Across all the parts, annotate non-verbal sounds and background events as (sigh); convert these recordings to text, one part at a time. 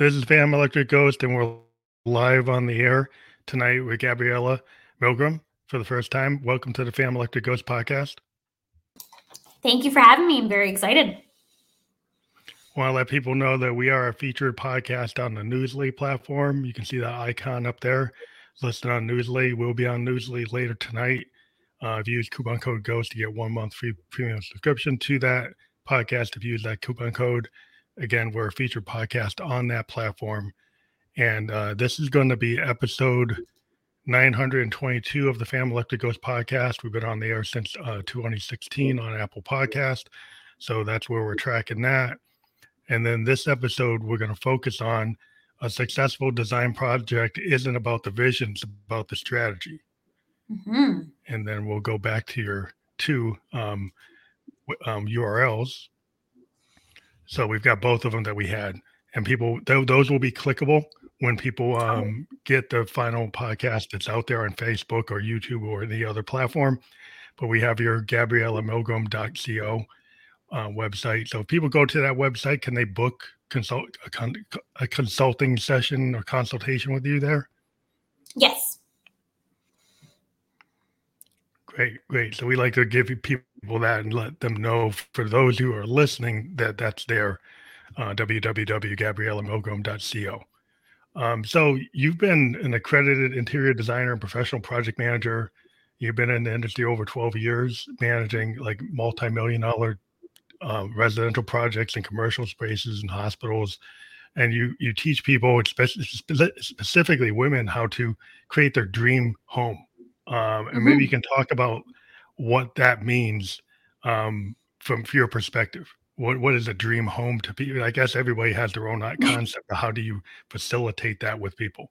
This is Phantom Electric Ghost, and we're live on the air tonight with Gabriella Milgrom for the first time. Welcome to the Phantom Electric Ghost podcast. Thank you for having me. I'm very excited. I want to let people know that we are a featured podcast on the Newsly platform. You can see that icon up there listed on Newsly. We'll be on Newsly later tonight. Uh, if you use coupon code GHOST to get one month free premium subscription to that podcast, if you use that coupon code, Again, we're a featured podcast on that platform. And uh, this is going to be episode 922 of the Phantom Electric Ghost podcast. We've been on the air since uh, 2016 on Apple Podcast. So that's where we're tracking that. And then this episode, we're going to focus on a successful design project isn't about the vision, it's about the strategy. Mm-hmm. And then we'll go back to your two um, um, URLs so we've got both of them that we had, and people th- those will be clickable when people oh. um, get the final podcast that's out there on Facebook or YouTube or the other platform. But we have your GabriellaMilgrom.co uh, website. So if people go to that website, can they book consult a, con- a consulting session or consultation with you there? Yes. Great, great. So we like to give people that and let them know for those who are listening that that's their uh, www.gabriellamilgrom.co. Um, so you've been an accredited interior designer and professional project manager. You've been in the industry over 12 years, managing like multi-million dollar um, residential projects and commercial spaces and hospitals. And you you teach people, especially specifically women, how to create their dream home um, and mm-hmm. maybe you can talk about what that means um, from your perspective. What what is a dream home to be? I guess everybody has their own concept. how do you facilitate that with people?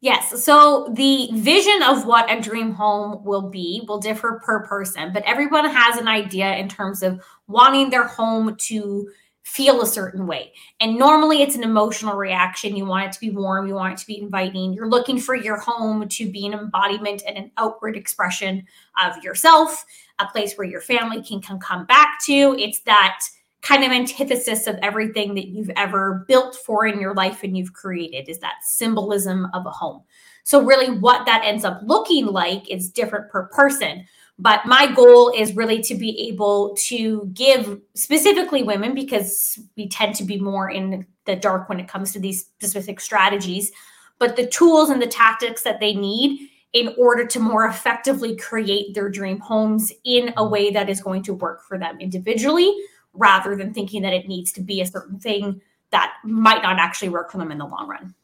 Yes. So the vision of what a dream home will be will differ per person, but everyone has an idea in terms of wanting their home to feel a certain way. And normally it's an emotional reaction. You want it to be warm, you want it to be inviting. You're looking for your home to be an embodiment and an outward expression of yourself, a place where your family can, come back to. It's that kind of antithesis of everything that you've ever built for in your life and you've created is that symbolism of a home. So really what that ends up looking like is different per person but my goal is really to be able to give specifically women, because we tend to be more in the dark when it comes to these specific strategies, but the tools and the tactics that they need in order to more effectively create their dream homes in a way that is going to work for them individually rather than thinking that it needs to be a certain thing that might not actually work for them in the long run.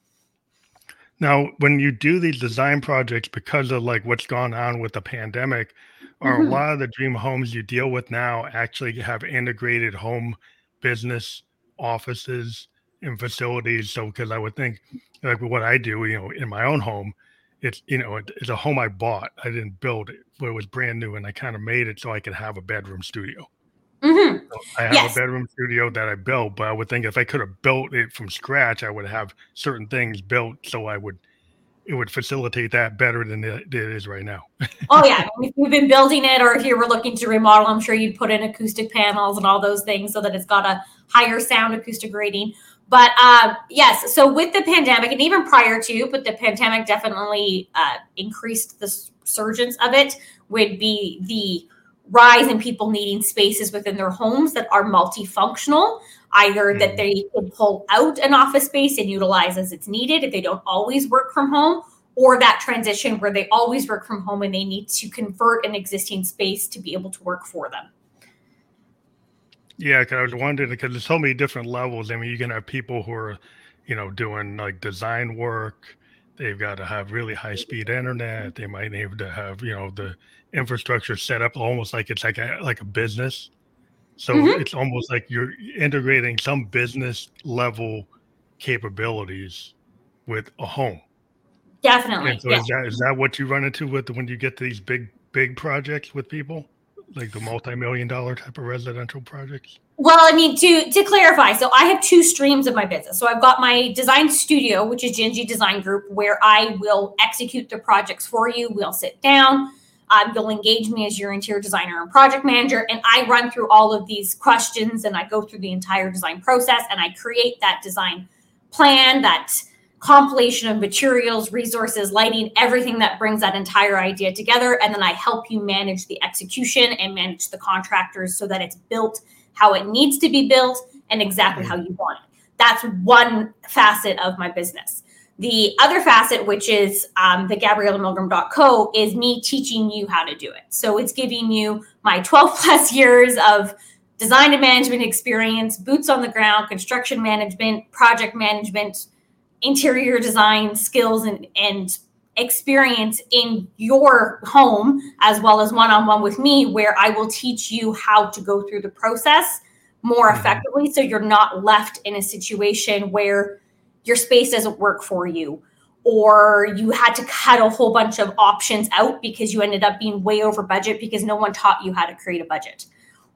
Now, when you do these design projects, because of like what's gone on with the pandemic, are mm-hmm. a lot of the dream homes you deal with now actually have integrated home business offices and facilities? So, because I would think, like what I do, you know, in my own home, it's you know, it's a home I bought. I didn't build it, but it was brand new, and I kind of made it so I could have a bedroom studio. Mm-hmm. So I have yes. a bedroom studio that I built, but I would think if I could have built it from scratch, I would have certain things built so I would it would facilitate that better than it is right now. (laughs) oh yeah, if you've been building it, or if you were looking to remodel, I'm sure you'd put in acoustic panels and all those things so that it's got a higher sound acoustic rating. But uh, yes, so with the pandemic, and even prior to, but the pandemic definitely uh, increased the surgence of it. Would be the rise in people needing spaces within their homes that are multifunctional, either mm. that they can pull out an office space and utilize as it's needed if they don't always work from home, or that transition where they always work from home and they need to convert an existing space to be able to work for them. Yeah, because I was wondering because there's so many different levels. I mean, you can have people who are, you know, doing like design work. They've got to have really high speed internet. They might need to have, you know, the infrastructure set up almost like it's like a like a business. So mm-hmm. it's almost like you're integrating some business level capabilities with a home. Definitely. And so yeah. is that is that what you run into with when you get these big big projects with people? Like the multi-million dollar type of residential projects? Well, I mean, to to clarify, so I have two streams of my business. So I've got my design studio, which is Gingy Design Group, where I will execute the projects for you. We'll sit down, um, you'll engage me as your interior designer and project manager. And I run through all of these questions and I go through the entire design process and I create that design plan, that compilation of materials, resources, lighting, everything that brings that entire idea together. And then I help you manage the execution and manage the contractors so that it's built how it needs to be built and exactly how you want it. That's one facet of my business. The other facet, which is um, the GabriellaMilgrom.co, is me teaching you how to do it. So it's giving you my 12 (laughs) plus years of design and management experience, boots on the ground, construction management, project management, interior design skills, and, and experience in your home, as well as one on one with me, where I will teach you how to go through the process more mm-hmm. effectively so you're not left in a situation where your space doesn't work for you or you had to cut a whole bunch of options out because you ended up being way over budget because no one taught you how to create a budget.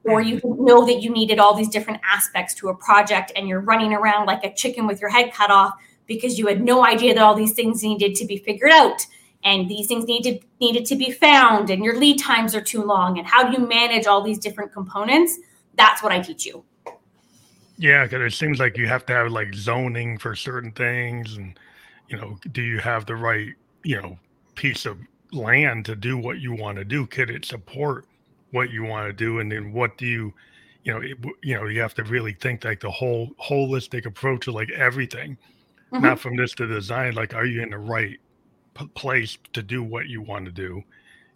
Or you know that you needed all these different aspects to a project and you're running around like a chicken with your head cut off because you had no idea that all these things needed to be figured out and these things needed needed to be found and your lead times are too long and how do you manage all these different components? That's what i teach you yeah, because it seems like you have to have like zoning for certain things, and you know, do you have the right you know piece of land to do what you want to do? Could it support what you want to do, and then what do you, you know, it, you know, you have to really think like the whole holistic approach of like everything, mm-hmm. not from this to design. Like, are you in the right p- place to do what you want to do?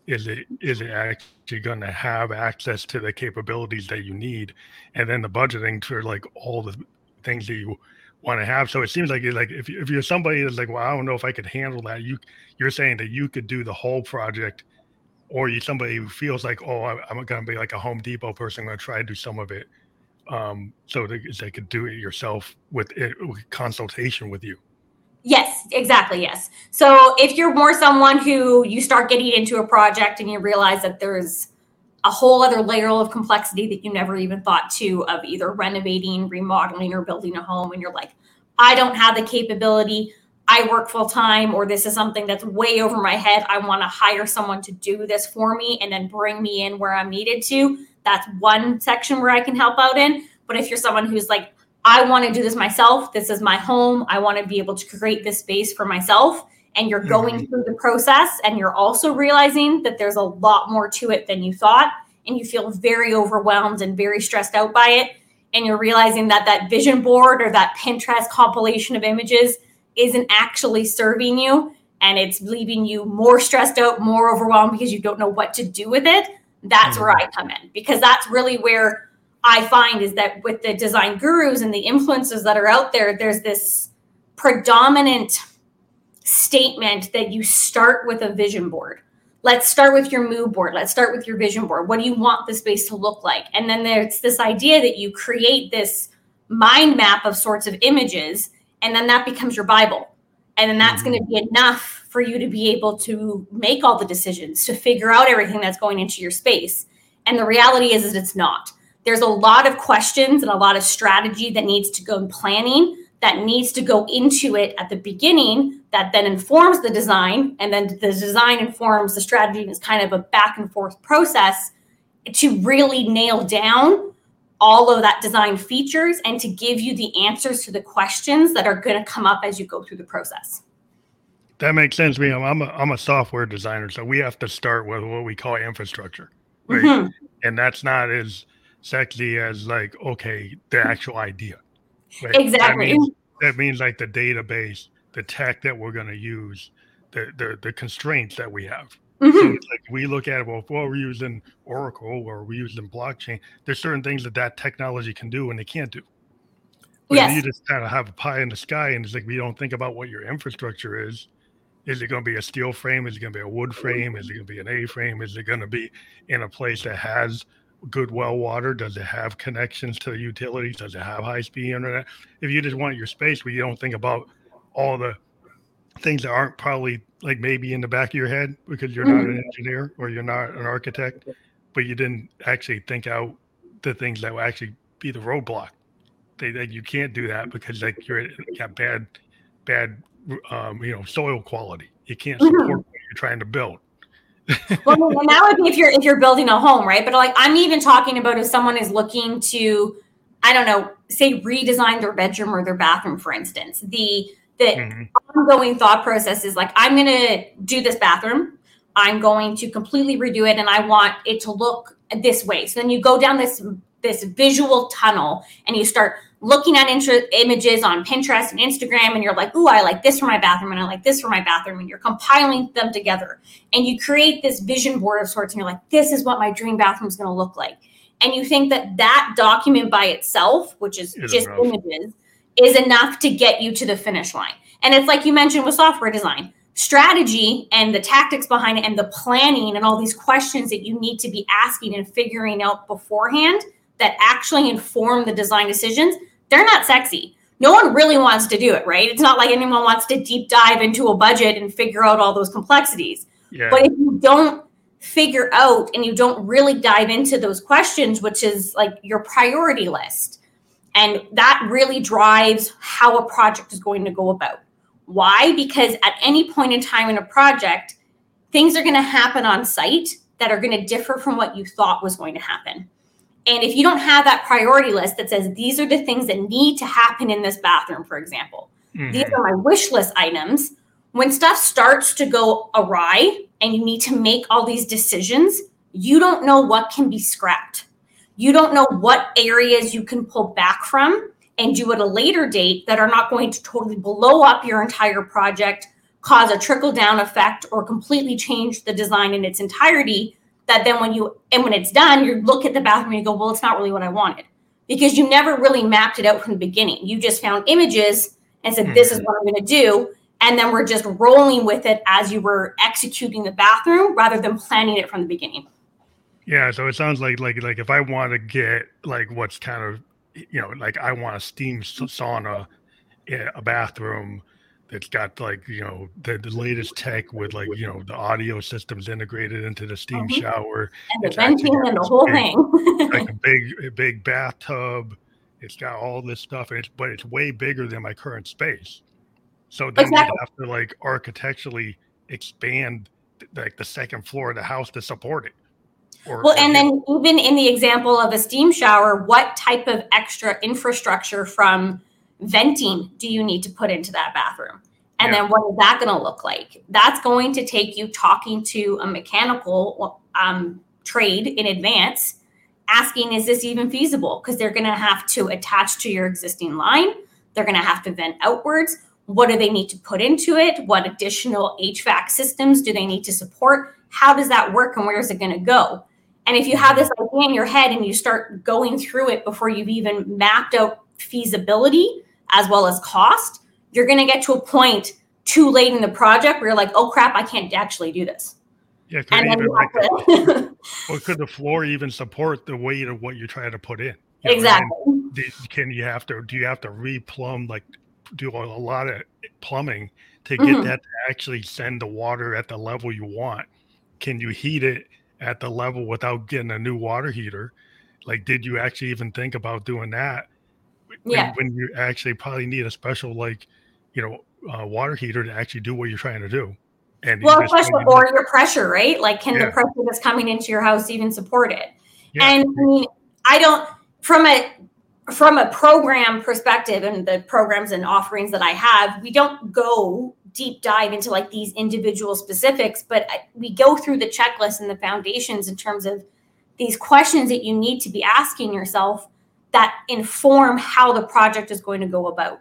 Is it is it actually going to have access to the capabilities that you need? And then the budgeting for like all the things that you want to have. So it seems like like if, if you're somebody that's like well i don't know if i could handle that you you're saying that you could do the whole project or you somebody who feels like oh i'm going to be like a home depot person i'm going to try to do some of it um so they, they could do it yourself with, it, with consultation with you Yes, exactly. Yes. So if you're more someone who you start getting into a project and you realize that there's a whole other layer of complexity that you never even thought to of either renovating, remodeling, or building a home, and you're like, I don't have the capability. I work full time, or this is something that's way over my head. I want to hire someone to do this for me and then bring me in where I'm needed to. That's one section where I can help out in. But if you're someone who's like, I want to do this myself. This is my home. I want to be able to create this space for myself. And you're going mm-hmm. through the process and you're also realizing that there's a lot more to it than you thought. And you feel very overwhelmed and very stressed out by it. And you're realizing that that vision board or that Pinterest compilation of images isn't actually serving you and it's leaving you more stressed out, more overwhelmed because you don't know what to do with it. That's mm-hmm. where I come in because that's really where I find is that with the design gurus and the influencers that are out there, there's this predominant statement that you start with a vision board. Let's start with your mood board. Let's start with your vision board. What do you want the space to look like? And then there's this idea that you create this mind map of sorts of images, and then that becomes your Bible. And then that's mm-hmm. going to be enough for you to be able to make all the decisions, to figure out everything that's going into your space. And the reality is, is it's not there's a lot of questions and a lot of strategy that needs to go in planning that needs to go into it at the beginning that then informs the design. And then the design informs the strategy and it's kind of a back and forth process to really nail down all of that design features and to give you the answers to the questions that are going to come up as you go through the process. That makes sense to me I'm, a, I'm a software designer so we have to start with what we call infrastructure right? Mm-hmm. and that's not as sexy as like okay the actual idea right? exactly. that means, (laughs) that means like the database the tech that we're going to use the, the the constraints that we have. Mm-hmm. so like we look at it well, well we're using oracle or we're using blockchain there's certain things that that technology can do and they can't do. But yes. you just kind of have a pie in the sky and it's like we don't think about what your infrastructure is is it going to be a steel frame? Is it going to be a wood frame? Is it going to be an a frame? Is it going to be in a place that has good well water? Does it have connections to the utilities? Does it have high speed internet? If you just want your space where you don't think about all the things that aren't probably like maybe in the back of your head because you're mm-hmm. not an engineer or you're not an architect, but you didn't actually think out the things that will actually be the roadblock. They, that you can't do that because like you're got bad, bad, um, you know, soil quality. You can't support mm-hmm. what you're trying to build well, that would be if you're if you're building a home, right? But like I'm even talking about if someone is looking to, I don't know, say redesign their bedroom or their bathroom, for instance, the the mm-hmm. ongoing thought process is like, I'm going to do this bathroom. I'm going to completely redo it, and I want it to look this way. So then you go down this this visual tunnel, and you start looking at images on Pinterest and Instagram, and you're like, "Ooh, I like this for my bathroom, and I like this for my bathroom," and you're compiling them together, and you create this vision board of sorts, and you're like, "This is what my dream bathroom is going to look like." And you think that that document by itself, which is just enough. images, is enough to get you to the finish line. And it's like you mentioned with software design strategy and the tactics behind it and the planning and all these questions that you need to be asking and figuring out beforehand that actually inform the design decisions, they're not sexy. No one really wants to do it, right? It's not like anyone wants to deep dive into a budget and figure out all those complexities. Yeah. But if you don't figure out and you don't really dive into those questions, which is like your priority list, and that really drives how a project is going to go about. Why? Because at any point in time in a project, things are going to happen on site that are going to differ from what you thought was going to happen. And if you don't have that priority list that says these are the things that need to happen in this bathroom, for example, mm-hmm. these are my wish list items. When stuff starts to go awry and you need to make all these decisions, you don't know what can be scrapped. You don't know what areas you can pull back from and do at a later date that are not going to totally blow up your entire project, cause a trickle down effect, or completely change the design in its entirety. That then, when you and when it's done, you look at the bathroom and you go, Well, it's not really what I wanted because you never really mapped it out from the beginning. You just found images and said, This is mm-hmm. what I'm going to do. And then we're just rolling with it as you were executing the bathroom rather than planning it from the beginning. Yeah, so it sounds like like like if I want to get like what's kind of you know, like I want a steam sauna, in a bathroom that's got like you know the, the latest tech with like you know the audio systems integrated into the steam mm-hmm. shower and the venting and the whole big, thing, like a (laughs) big a big bathtub. It's got all this stuff, and it's but it's way bigger than my current space. So then exactly. we have to like architecturally expand like the second floor of the house to support it. Or, well, and then even in the example of a steam shower, what type of extra infrastructure from venting do you need to put into that bathroom? And yeah. then what is that going to look like? That's going to take you talking to a mechanical um, trade in advance, asking, is this even feasible? Because they're going to have to attach to your existing line. They're going to have to vent outwards. What do they need to put into it? What additional HVAC systems do they need to support? How does that work and where is it going to go? And if you have this idea in your head and you start going through it before you've even mapped out feasibility as well as cost, you're going to get to a point too late in the project where you're like, oh crap, I can't actually do this. Yeah, could even like, to- or (laughs) could the floor even support the weight of what you're trying to put in? You exactly. Can you have to do you have to replumb like do a lot of plumbing to get mm-hmm. that to actually send the water at the level you want? Can you heat it at the level without getting a new water heater. Like, did you actually even think about doing that? Yeah. When, when you actually probably need a special, like, you know, uh, water heater to actually do what you're trying to do. And well, pressure or your pressure, right? Like, can yeah. the pressure that's coming into your house even support it? Yeah. And I mean, I don't from a from a program perspective and the programs and offerings that I have, we don't go deep dive into like these individual specifics, but we go through the checklist and the foundations in terms of these questions that you need to be asking yourself that inform how the project is going to go about.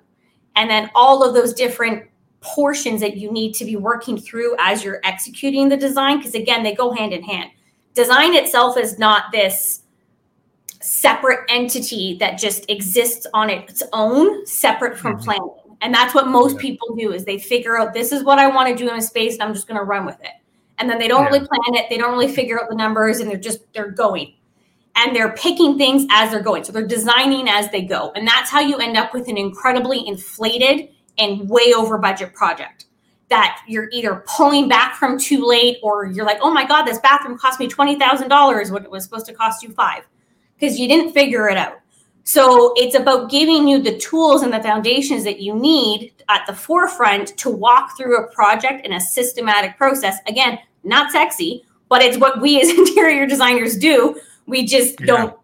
And then all of those different portions that you need to be working through as you're executing the design, because again, they go hand in hand. Design itself is not this separate entity that just exists on its own, separate from mm-hmm. planning and that's what most people do is they figure out this is what I want to do in a space and I'm just going to run with it. And then they don't yeah. really plan it, they don't really figure out the numbers and they're just they're going. And they're picking things as they're going. So they're designing as they go. And that's how you end up with an incredibly inflated and way over budget project that you're either pulling back from too late or you're like, oh my God, this bathroom cost me $20,000 when it was supposed to cost you five because you didn't figure it out. So it's about giving you the tools and the foundations that you need at the forefront to walk through a project in a systematic process. Again, not sexy, but it's what we as (laughs) interior designers do. We just yeah. don't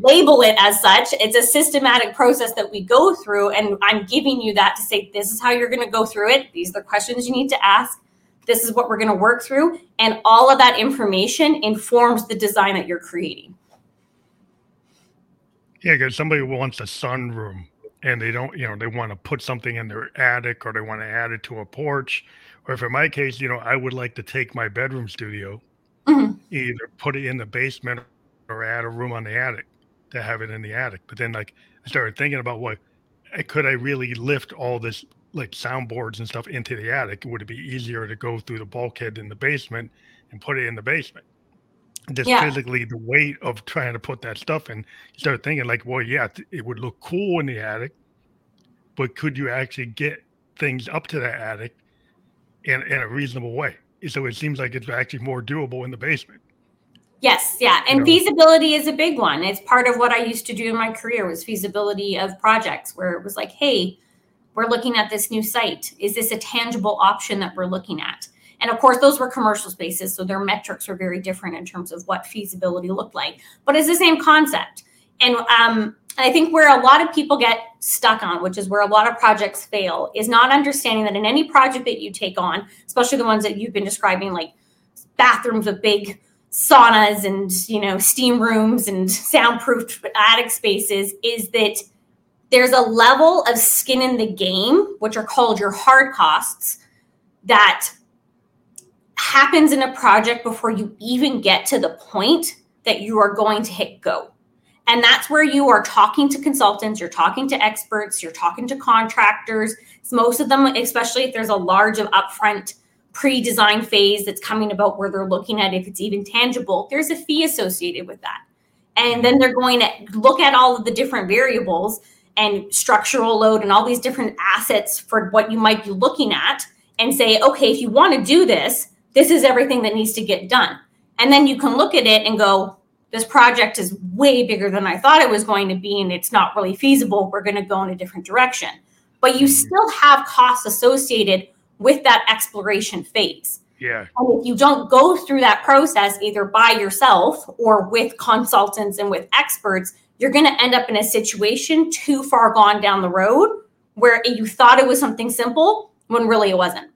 label it as such. It's a systematic process that we go through. And I'm giving you that to say, this is how you're going to go through it. These are the questions you need to ask. This is what we're going to work through. And all of that information informs the design that you're creating. Yeah, because somebody wants a sunroom and they don't, you know, they want to put something in their attic or they want to add it to a porch. Or if in my case, you know, I would like to take my bedroom studio, mm-hmm. either put it in the basement or add a room on the attic to have it in the attic. But then, like, I started thinking about what eh, could I really lift all this like soundboards and stuff into the attic? Would it be easier to go through the bulkhead in the basement and put it in the basement? Just yeah. physically, the weight of trying to put that stuff in, you start thinking like, well, yeah, it would look cool in the attic, but could you actually get things up to that attic in, in a reasonable way? So it seems like it's actually more doable in the basement. Yes, yeah, and you know? feasibility is a big one. It's part of what I used to do in my career was feasibility of projects, where it was like, hey, we're looking at this new site. Is this a tangible option that we're looking at? And of course, those were commercial spaces, so their metrics were very different in terms of what feasibility looked like. But it's the same concept. And um, I think where a lot of people get stuck on, which is where a lot of projects fail, is not understanding that in any project that you take on, especially the ones that you've been describing, like bathrooms with big saunas and you know steam rooms and soundproof attic spaces is that there's a level of skin in the game which are called your hard costs that happens in a project before you even get to the point that you are going to hit go. And that's where you are talking to consultants you're talking to experts you're talking to contractors. Most of them especially if there's a large of upfront pre-design phase that's coming about where they're looking at if it's even tangible there's a fee associated with that. And then they're going to look at all of the different variables and structural load and all these different assets for what you might be looking at and say okay if you want to do this this is everything that needs to get done. And then you can look at it and go this project is way bigger than i thought it was going to be and it's not really feasible. We're going to go in a different direction. But you mm-hmm. still have costs associated with that exploration phase. Yeah. And if you don't go through that process either by yourself or with consultants and with experts, you're going to end up in a situation too far gone down the road where you thought it was something simple when really it wasn't.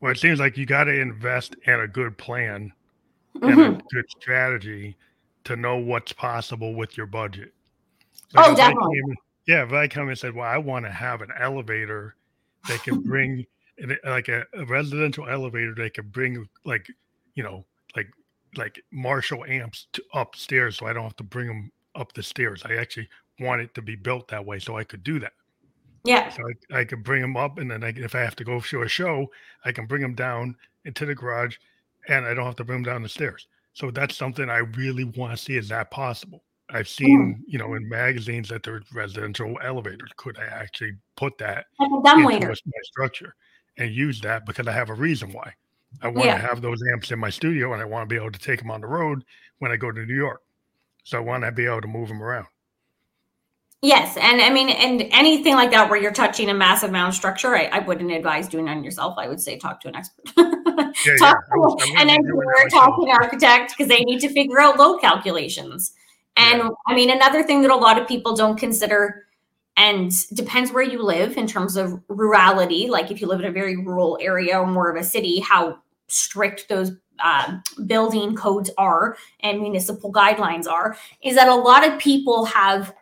Well, it seems like you got to invest in a good plan mm-hmm. and a good strategy to know what's possible with your budget. Like oh, definitely. Came, yeah, if I come and said, "Well, I want to have an elevator that can (laughs) bring like a, a, residential elevator they could bring like you know like like marshall amps to upstairs so i don't have to bring them up the stairs. I actually want it to be built that way so i could do that. Yeah. So i, I could bring them up and then I, if i have to go show a show i can bring them down into the garage and i don't have to bring them down the stairs. So that's something i really want to see. Is that possible? I've seen, mm. you know, in magazines that there's residential elevators. Could I actually put that into my structure? And use that because I have a reason why. I want yeah. to have those amps in my studio and I want to be able to take them on the road when I go to New York. So I want to be able to move them around. Yes. And I mean, and anything like that where you're touching a massive amount of structure, I, I wouldn't advise doing on yourself. I would say talk to an expert. (laughs) yeah, talk yeah. to an engineer, talk to an architect because they need to figure out load calculations. And yeah. I mean, another thing that a lot of people don't consider and depends where you live in terms of rurality. Like if you live in a very rural area or more of a city how strict those uh, building codes are and municipal guidelines are is that a lot of people have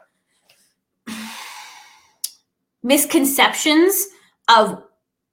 misconceptions of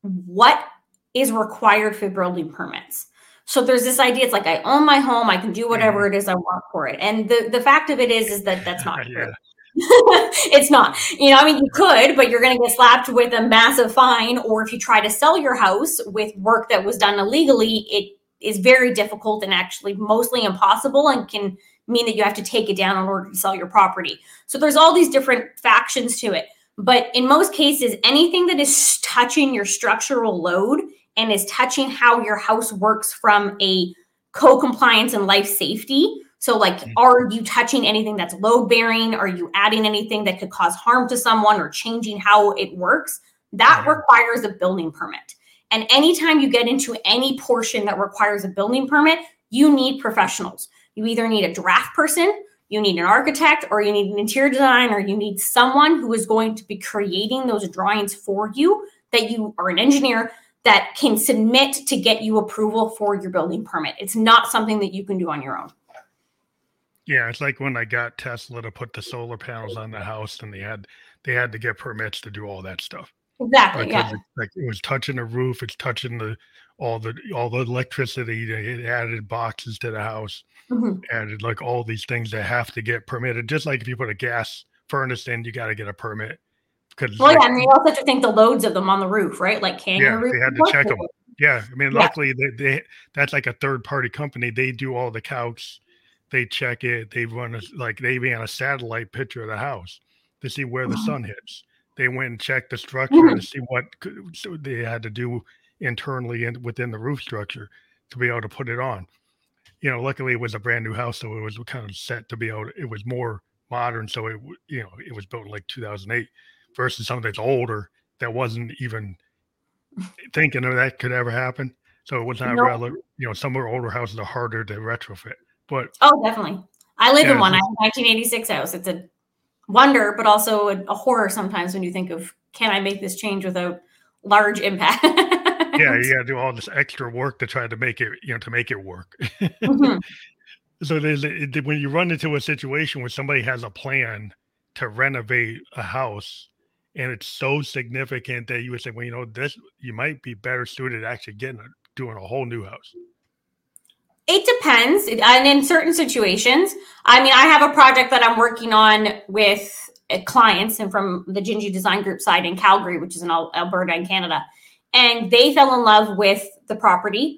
what is required for building permits. So there's this idea it's like i own my home i can do whatever mm-hmm. it is i want for it. And the, the fact of it is is that that's not (laughs) true (laughs) it's not. You know, I mean, you could, but you're going to get slapped with a massive fine. Or if you try to sell your house with work that was done illegally, it is very difficult and actually mostly impossible and can mean that you have to take it down in order to sell your property. So there's all these different factions to it. But in most cases, anything that is touching your structural load and is touching how your house works from a co compliance and life safety so, like, mm-hmm. are you touching anything that's load bearing? Are you adding anything that could cause harm to someone or changing how it works? That requires a building permit. And anytime you get into any portion that requires a building permit, you need professionals. You either need a draft person you need an architect or you need an interior designer, you need someone who is going to be creating those drawings for you that you are an engineer that can submit to get you approval for your building permit. It's not something that you can do on your own. Yeah, it's like when I got Tesla to put the solar panels on the house and they had they had to get permits to do all that stuff. Exactly. yeah. It, like it was touching the roof, it's touching the all the all the electricity. It added boxes to the house, mm-hmm. added like all these things that have to get permitted. Just like if you put a gas furnace in, you got to get a permit. Because well, like, yeah, and you also have to think the loads of them on the roof, right? Like can yeah, roof they had to check them. Yeah, I mean, yeah. luckily they, they that's like a third party company. They do all the calcs, they check it. They run a, like they ran a satellite picture of the house to see where the sun hits. They went and checked the structure to mm. see what so they had to do internally and within the roof structure to be able to put it on. You know, luckily it was a brand new house, so it was kind of set to be able. To, it was more modern, so it you know it was built in like 2008 versus something that's older that wasn't even thinking of that could ever happen. So it was not nope. rather, you know, some of our older houses are harder to retrofit. But oh, definitely. I live yeah, in one. I have a 1986 house. It's a wonder, but also a, a, horror sometimes when you think of can I make this change without large impact? (laughs) yeah, (laughs) you got to do all this extra work to try to make it, you know, to make it work. Mm-hmm. (laughs) so there's it, when you run into a situation where somebody has a plan to renovate a house and it's so significant that you would say, well, you know, this you might be better suited actually getting a, doing a whole new house. It depends. And in certain situations, I mean, I have a project that I'm working on with uh, clients and from the Gingy Design Group side in Calgary, which is in Alberta in Canada. And they fell in love with the property.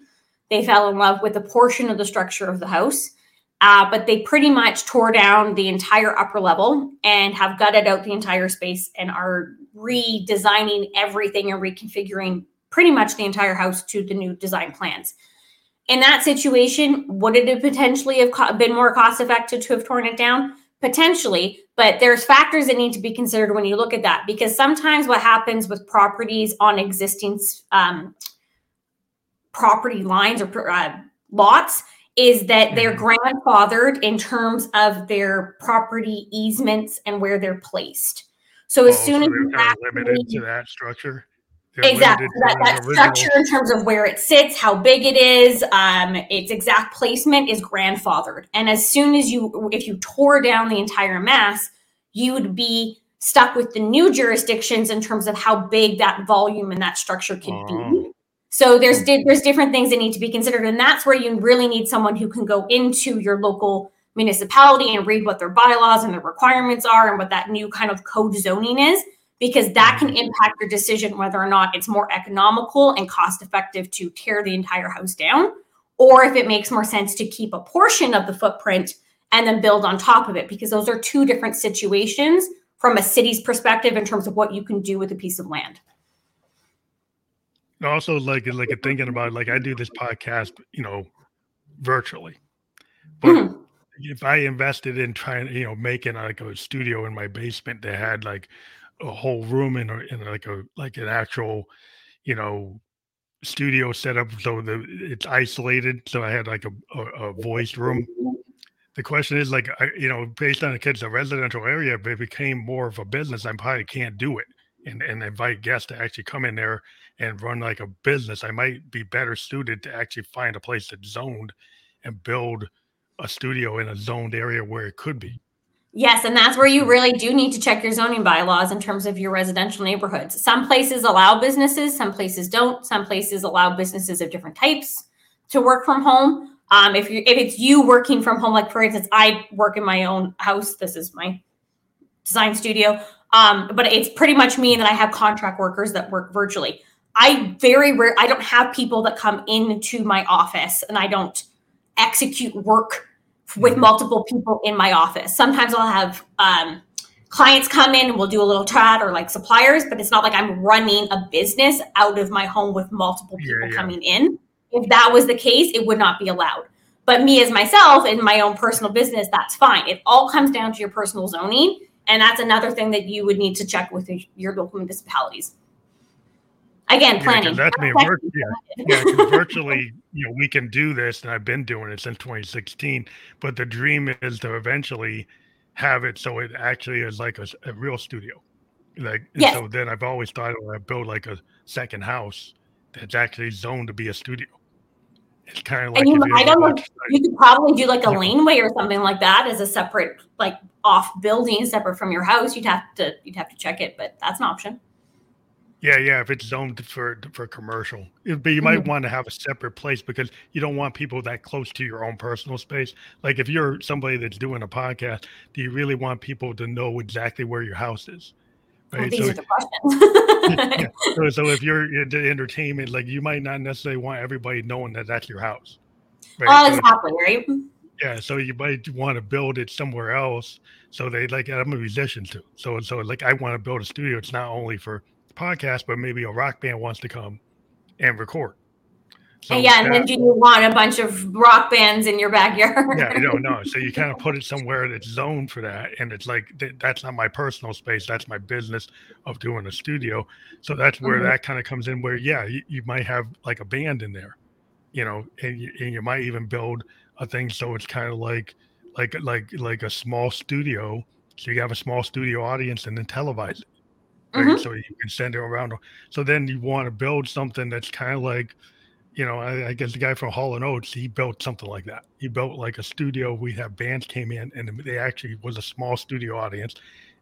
They fell in love with a portion of the structure of the house. Uh, but they pretty much tore down the entire upper level and have gutted out the entire space and are redesigning everything and reconfiguring pretty much the entire house to the new design plans in that situation, would it have potentially have been more cost effective to have torn it down? Potentially, but there's factors that need to be considered when you look at that because sometimes what happens with properties on existing um, property lines or uh, lots is that they're mm-hmm. grandfathered in terms of their property easements and where they're placed. So as oh, soon so as you kind of limited to that structure, exactly. that, that structure in terms of where it sits how big it is um, its exact placement is grandfathered. And as soon as you if you tore down the entire mass you would be stuck with the new jurisdictions in terms of how big that volume and that structure could be. Oh. so there's there's different things that need to be considered and that's where you really need someone who can go into your local municipality and read what their bylaws and their requirements are and what that new kind of code zoning is because that can mm-hmm. impact your decision whether or not it's more economical and cost effective to tear the entire house down or if it makes more sense to keep a portion of the footprint and then build on top of it because those are two different situations from a city's perspective in terms of what you can do with a piece of land also like like thinking about like i do this podcast you know virtually but mm-hmm. if i invested in trying to, you know making like a studio in my basement that had like a whole room in, a, in like a like an actual you know studio setup so the it's isolated so i had like a, a, a voice room. the question is like I, you know based on the kids a residential area if it became more of a business i probably can't do it and, and invite guests to actually come in there and run like a business. I might be better suited to actually find a place that's zoned and build a studio in a zoned area where it could be Yes, and that's where you really do need to check your zoning bylaws in terms of your residential neighborhoods. Some places allow businesses, some places don't. Some places allow businesses of different types to work from home. Um, if you if it's you working from home, like for instance, I work in my own house. This is my design studio. Um, but it's pretty much me that I have contract workers that work virtually. I very rare I don't have people that come into my office and I don't execute work with mm-hmm. multiple people in my office. Sometimes I'll have um, clients come in and we'll do a little chat or like suppliers, but it's not like I'm running a business out of my home with multiple people yeah, yeah. coming in. If that was the case, it would not be allowed. But me as myself in my own personal business, that's fine. It all comes down to your personal zoning. And that's another thing that you would need to check with your local municipalities. Again, planning. Yeah, that's me. Vir- yeah, yeah (laughs) virtually, you know, we can do this, and I've been doing it since 2016. But the dream is to eventually have it so it actually is like a, a real studio. Like, yes. so then I've always thought I build like a second house that's actually zoned to be a studio. It's kind of like you, I don't know. You could probably do like a yeah. laneway or something like that as a separate, like off building, separate from your house. You'd have to you'd have to check it, but that's an option. Yeah, yeah. If it's zoned for for commercial, but you might mm-hmm. want to have a separate place because you don't want people that close to your own personal space. Like if you're somebody that's doing a podcast, do you really want people to know exactly where your house is? Right. Well, so, are the (laughs) questions. yeah. so, (laughs) so if you're into entertainment, like you might not necessarily want everybody knowing that that's your house. Right? Oh, exactly. Right. Yeah. So you might want to build it somewhere else. So they like I'm a musician too. So so like I want to build a studio. It's not only for podcast, but maybe a rock band wants to come and record. So and yeah, and then do you want a bunch of rock bands in your backyard? yeah, you don't know. So you kind of put it somewhere that's zoned for that, and it's like that's not my personal space. That's my business of doing a studio. So that's where mm-hmm. that kind of comes in. Where yeah, you, you, might have like a band in there, you know, and you, and you might even build a thing so it's kind of like like like like a small studio. So you have a small studio audience and then televise it right? Mm-hmm. So you can send it around. So then you want to build something that's kind of like, you know, I, I, guess the guy from Hall and Oates, he built something like that. He built like a studio. We have bands came in, and they actually was a small studio audience,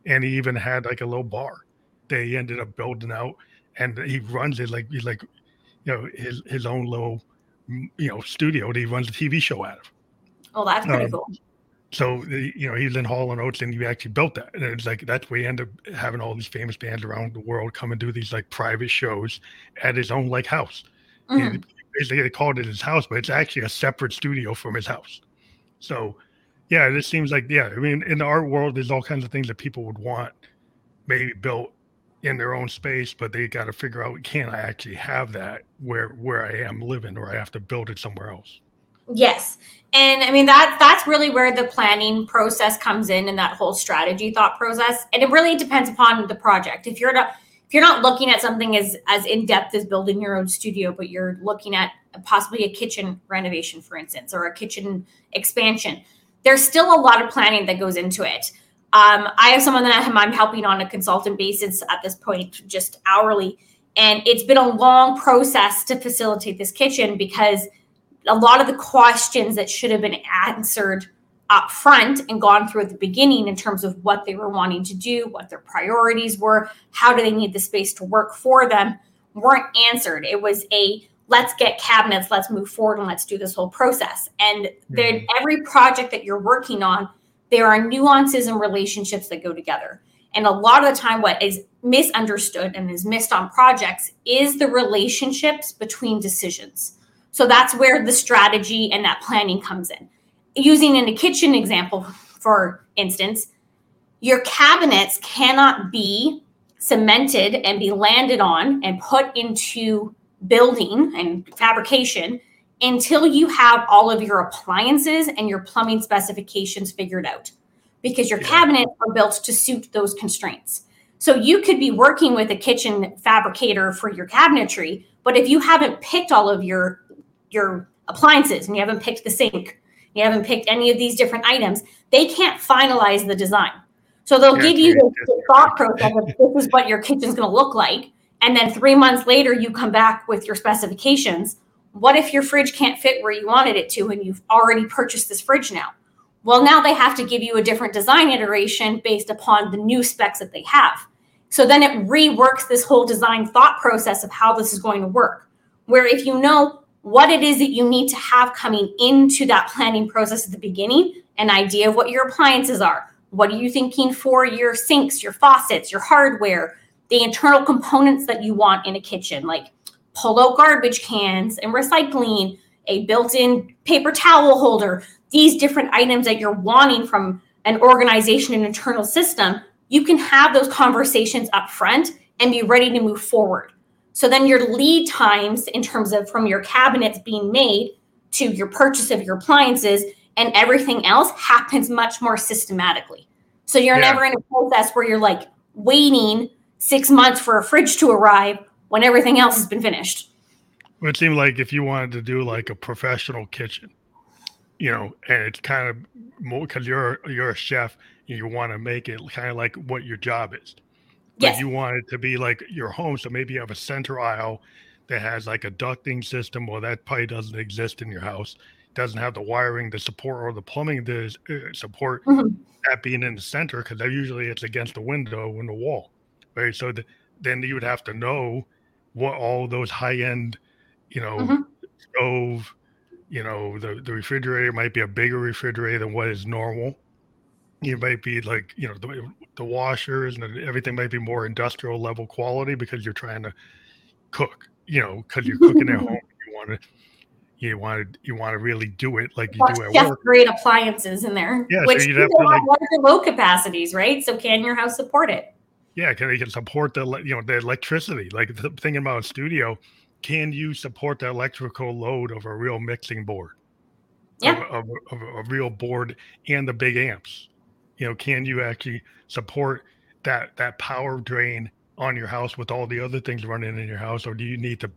and he even had like a little bar. They ended up building out, and he runs it like he's like, you know, his his own little, you know, studio that he runs a TV show out of. Oh, that's pretty um, cool so you know he's in Hall and Oates, and he actually built that. And it's like that's where he ended up having all these famous bands around the world come and do these like private shows at his own like house. Mm-hmm. Basically, they called it his house, but it's actually a separate studio from his house. So, yeah, this seems like yeah. I mean, in the art world, there's all kinds of things that people would want maybe built in their own space, but they got to figure out can I actually have that where where I am living, or I have to build it somewhere else. Yes. And I mean that that's really where the planning process comes in and that whole strategy thought process. And it really depends upon the project. If you're not if you're not looking at something as as in depth as building your own studio, but you're looking at possibly a kitchen renovation, for instance, or a kitchen expansion, there's still a lot of planning that goes into it. Um, I have someone that I'm helping on a consultant basis at this point, just hourly, and it's been a long process to facilitate this kitchen because a lot of the questions that should have been answered up front and gone through at the beginning in terms of what they were wanting to do, what their priorities were, how do they need the space to work for them, weren't answered. It was a let's get cabinets, let's move forward and let's do this whole process. And mm-hmm. then every project that you're working on, there are nuances and relationships that go together. And a lot of the time, what is misunderstood and is missed on projects is the relationships between decisions. So that's where the strategy and that planning comes in. Using in a kitchen example, for instance, your cabinets cannot be cemented and be landed on and put into building and fabrication until you have all of your appliances and your plumbing specifications figured out because your cabinets are built to suit those constraints. So you could be working with a kitchen fabricator for your cabinetry, but if you haven't picked all of your your appliances and you haven't picked the sink, you haven't picked any of these different items, they can't finalize the design. So they'll give you the, thought process of this is what your kitchen's going to look like. And then three months later, you come back with your specifications. What if your fridge can't fit where you wanted it to and you've already purchased this fridge now? Well, now they have to give you a different design iteration based upon the new specs that they have. So then it reworks this whole design thought process of how this is going to work. Where if you know what it is that you need to have coming into that planning process at the beginning, an idea of what your appliances are. What are you thinking for your sinks, your faucets, your hardware, the internal components that you want in a kitchen, like pull out garbage cans and recycling, a built in paper towel holder, these different items that you're wanting from an organization and internal system, you can have those conversations up front and be ready to move forward. So then your lead times in terms of from your cabinets being made to your purchase of your appliances and everything else happens much more systematically. So you're yeah. never in a process where you're like waiting six months for a fridge to arrive when everything else has been finished. Well, it seemed like if you wanted to do like a professional kitchen, you know, and it's kind of more because you're you're a chef and you want to make it kind of like what your job is. But Yes. you want it to be like your home. So maybe you have a center aisle that has like a ducting system. Well, that probably doesn't exist in your house. Doesn't have the wiring, the support, or the plumbing to uh, support Mhm. that being in the center because usually it's against the window and the wall, right? So the, then you would have to know what all those high end, you know, Mhm. stove, you know, the, the refrigerator might be a bigger refrigerator than what is normal. You might be like, you know, the, the washers and everything might be more industrial level quality because you're trying to cook, you know, because you're cooking at home. (laughs) You want to, you want to, you want to really do it like you Got do at chef work. grade appliances in there, Yeah, so which you'd you have to, like- larger load capacities, right? So can your house support it? Yeah, can they can support the you know the electricity? Like the, thinking about a studio, can you support the electrical load of a real mixing board? Yeah. Of, of, of a real board and the big amps. You know, can you actually support that that power drain on your house with all the other things running in your house, or do you need to,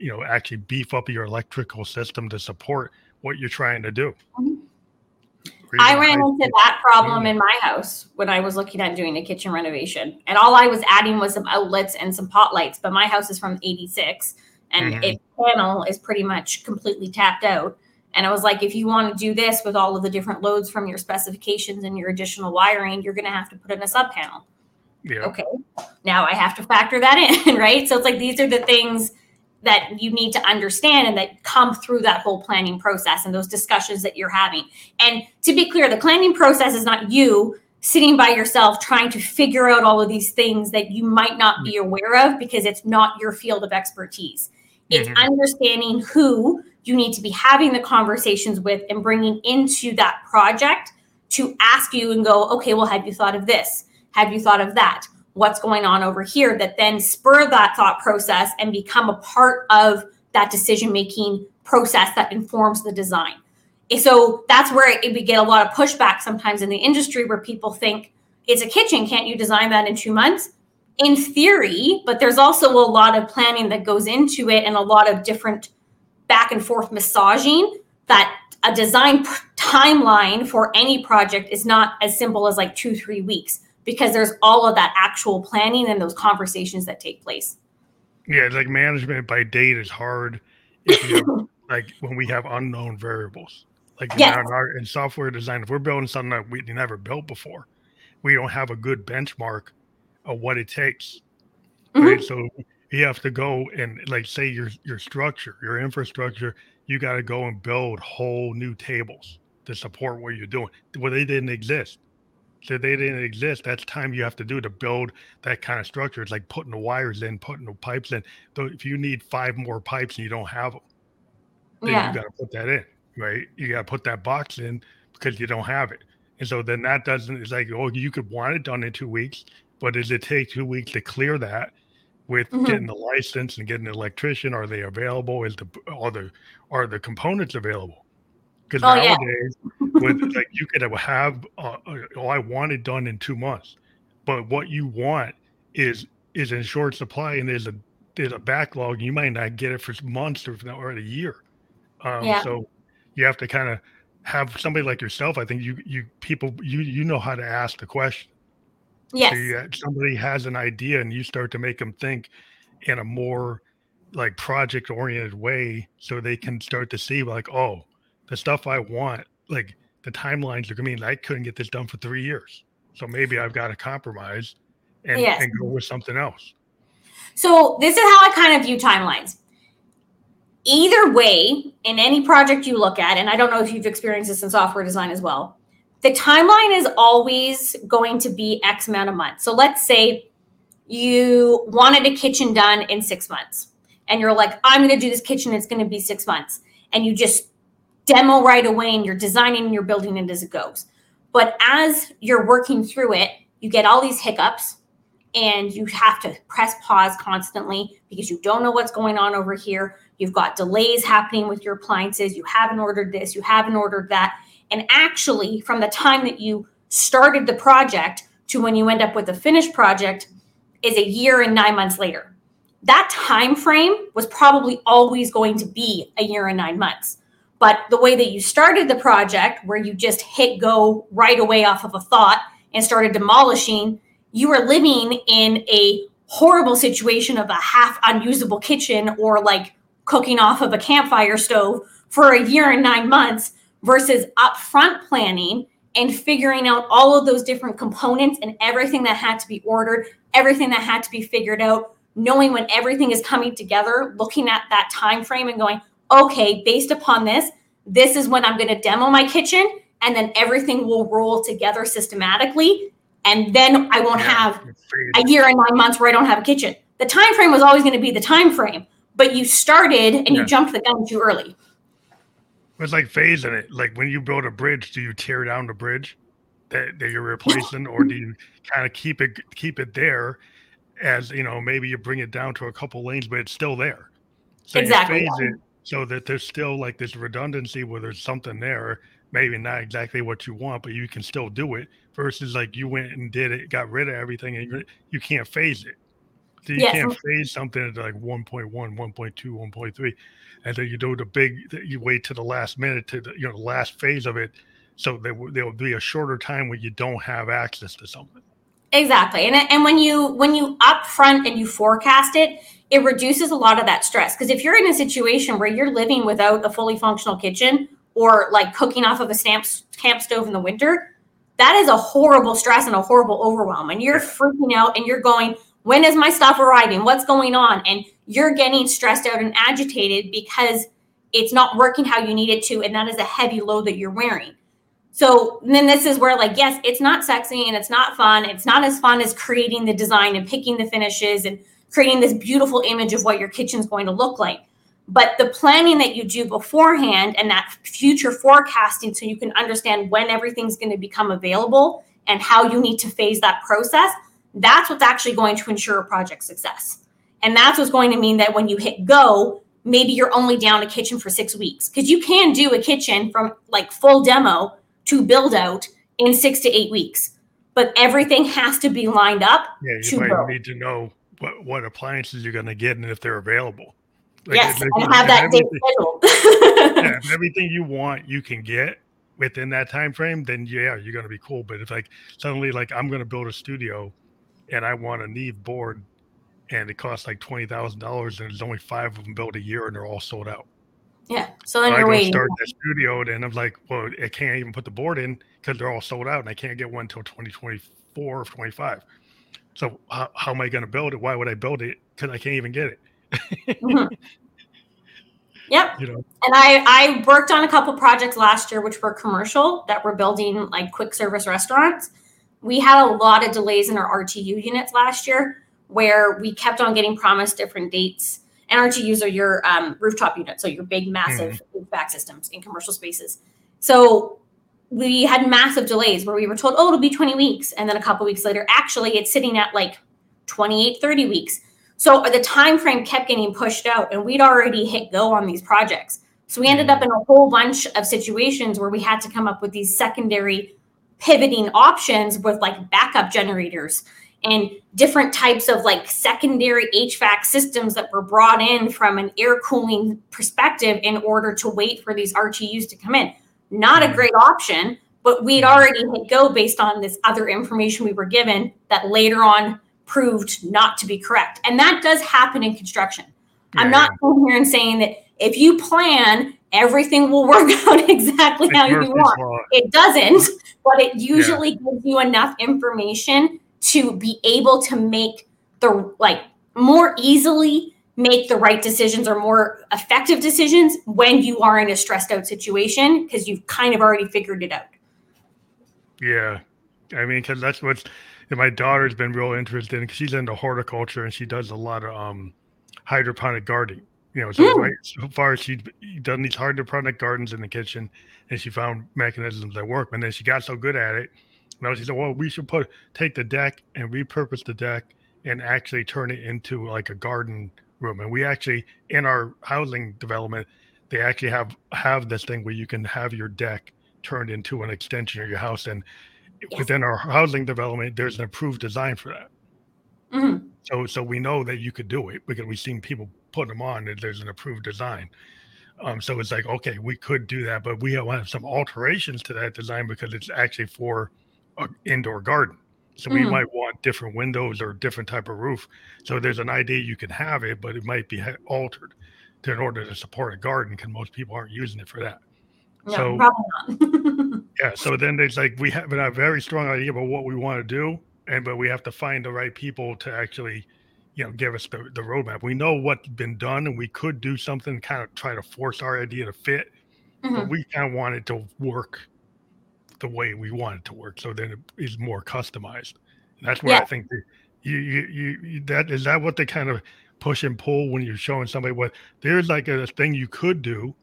you know, actually beef up your electrical system to support what you're trying to do? Mhm. I ran into that problem in my house when I was looking at doing a kitchen renovation. And all I was adding was some outlets and some pot lights. But my house is from 86 and Mhm. its panel is pretty much completely tapped out. And I was like, if you want to do this with all of the different loads from your specifications and your additional wiring, you're going to have to put in a sub panel. yeah. Okay. Now I have to factor that in, (laughs) right? So it's like these are the things that you need to understand and that come through that whole planning process and those discussions that you're having. And to be clear, the planning process is not you sitting by yourself trying to figure out all of these things that you might not be mm. aware of because it's not your field of expertise. It's Mhm. understanding who you need to be having the conversations with and bringing into that project to ask you and go, okay, well, have you thought of this? Have you thought of that? What's going on over here? That then spur that thought process and become a part of that decision making process that informs the design. And So that's where it, we get a lot of pushback sometimes in the industry where people think it's a kitchen. Can't you design that in two months? In theory, but there's also a lot of planning that goes into it and a lot of different back and forth massaging that a design p- timeline for any project is not as simple as like two, three weeks because there's all of that actual planning and those conversations that take place. Yeah, it's like management by date is hard if you have, (laughs) like when we have unknown variables. Like in, Yes. our, our- in software design, if we're building something that we never built before, we don't have a good benchmark of what it takes. Mm-hmm. Right. So you have to go and like say your your structure, your infrastructure, you got to go and build whole new tables to support what you're doing. Well, they didn't exist. So they didn't exist. That's time you have to do to build that kind of structure. It's like putting the wires in, putting the pipes in. So if you need five more pipes and you don't have them, then Yeah. you got to put that in, right? You got to put that box in because you don't have it. And so then that doesn't, it's like, oh, you could want it done in two weeks, but does it take two weeks to clear that with Mhm. getting the license and getting an electrician? Are they available? Is the, are the, are the components available? Because Oh, yeah. nowadays, with (laughs) like you could have, uh, uh, oh, I want it done in two months, but what you want is, is in short supply and there's a, there's a backlog. You might not get it for months or, or a year. Um, Yeah. So you have to kind of have somebody like yourself. I think you you people you you know how to ask the question. Yes. Somebody has an idea and you start to make them think in a more like project oriented way, so they can start to see like, oh, the stuff I want, like the timelines are gonna mean I couldn't get this done for three years. So maybe I've got to compromise and, Yes. and go with something else. So this is how I kind of view timelines. Either way, in any project you look at, and I don't know if you've experienced this in software design as well, the timeline is always going to be X amount of months. So let's say you wanted a kitchen done in six months, and you're like, I'm going to do this kitchen, it's going to be six months. And you just demo right away and you're designing and you're building it as it goes. But as you're working through it, you get all these hiccups and you have to press pause constantly because you don't know what's going on over here. You've got delays happening with your appliances. You haven't ordered this, you haven't ordered that. And actually, from the time that you started the project to when you end up with a finished project is a year and nine months later. that time frame was probably always going to be a year and nine months. But the way that you started the project, where you just hit go right away off of a thought and started demolishing, you were living in a horrible situation of a half unusable kitchen or like cooking off of a campfire stove for a year and nine months versus upfront planning and figuring out all of those different components and everything that had to be ordered, everything that had to be figured out, knowing when everything is coming together, looking at that time frame and going, okay, based upon this, this is when I'm going to demo my kitchen and then everything will roll together systematically and then I won't have a year and 9 months where I don't have a kitchen. The time frame was always going to be the time frame, but you started and yeah. you jumped the gun too early. It's like phasing it. Like when you build a bridge, do you tear down the bridge that, that you're replacing, or do you kind of keep it keep it there as you know, maybe you bring it down to a couple lanes, but it's still there. So exactly. it so that there's still like this redundancy where there's something there, maybe not exactly what you want, but you can still do it. Versus like you went and did it, got rid of everything, and you, you can't phase it. So you yes. can't phase something at like 1.1, 1.2, 1.3 and then you do the big you wait to the last minute to the you know the last phase of it so there, there will be a shorter time when you don't have access to something. Exactly and, and when you when you upfront and you forecast it it reduces a lot of that stress because if you're in a situation where you're living without a fully functional kitchen or like cooking off of a stamp, camp stove in the winter that is a horrible stress and a horrible overwhelm and you're freaking out and you're going when is my stuff arriving? What's going on? And you're getting stressed out and agitated because it's not working how you need it to and that is a heavy load that you're wearing. So then this is where like yes it's not sexy and it's not fun. It's not as fun as creating the design and picking the finishes and creating this beautiful image of what your kitchen's going to look like. But the planning that you do beforehand and that future forecasting so you can understand when everything's going to become available and how you need to phase that process that's what's actually going to ensure a project success and that's what's going to mean that when you hit go, maybe you're only down a kitchen for six weeks because you can do a kitchen from like full demo to build out in six to eight weeks. But everything has to be lined up. Yeah, you might build. need to know what, what appliances you're going to get and if they're available. Like, yes, and have that date scheduled. (laughs) yeah, everything you want, you can get within that time frame. Then yeah, you're going to be cool. But if like suddenly like I'm going to build a studio, and I want a Neve board and it costs like twenty thousand dollars, and there's only five of them built a year, and they're all sold out. Yeah, so then so you're I waiting. Start that studio, and I'm like, well, I can't even put the board in because they're all sold out, and I can't get one until 2024 or 25. So how, how am I going to build it? Why would I build it? Because I can't even get it. mm-hmm. (laughs) Yep. You know. And I I worked on a couple projects last year which were commercial that were building like quick service restaurants. We had a lot of delays in our RTU units last year where we kept on getting promised different dates. NRTUs are your um, rooftop units, so your big, massive mm. back systems in commercial spaces. So we had massive delays where we were told, oh, it'll be 20 weeks. And then a couple weeks later, actually, it's sitting at like 28, 30 weeks. So the time frame kept getting pushed out, and we'd already hit go on these projects. So we ended up in a whole bunch of situations where we had to come up with these secondary pivoting options with like backup generators and different types of like secondary HVAC systems that were brought in from an air cooling perspective in order to wait for these RTUs to come in. Not a mm-hmm. great option, but we'd mm-hmm. already hit go based on this other information we were given that later on proved not to be correct. And that does happen in construction. Yeah, I'm not yeah. here and saying that if you plan, everything will work (laughs) out exactly how you want. It doesn't, but it usually yeah. gives you enough information to be able to make the like more easily make the right decisions or more effective decisions when you are in a stressed out situation because you've kind of already figured it out. Yeah. I mean, because that's what's my daughter's been real interested in. She's into horticulture and she does a lot of um, hydroponic gardening. You know, so, mm. right, so far she's done these hydroponic gardens in the kitchen and she found mechanisms that work. And then she got so good at it no, she said, well, we should put take the deck and repurpose the deck and actually turn it into like a garden room. And we actually in our housing development, they actually have have this thing where you can have your deck turned into an extension of your house. And yes. within our housing development, there's an approved design for that. Mm-hmm. So so we know that you could do it because we've seen people put them on and there's an approved design. Um, so it's like, okay, we could do that, but we have some alterations to that design because it's actually for an indoor garden. So mm-hmm. we might want different windows or different type of roof. So there's an idea you can have it, but it might be altered to, in order to support a garden because most people aren't using it for that. No, so probably not. (laughs) yeah. So then there's like we have a very strong idea about what we want to do, and but we have to find the right people to actually you know give us the, the roadmap we know what's been done and we could do something kind of try to force our idea to fit mm-hmm. but we kind of want it to work the way we want it to work so then it is more customized. And that's where yeah. i think you, you you that is that what they kind of push and pull when you're showing somebody what there's like a thing you could do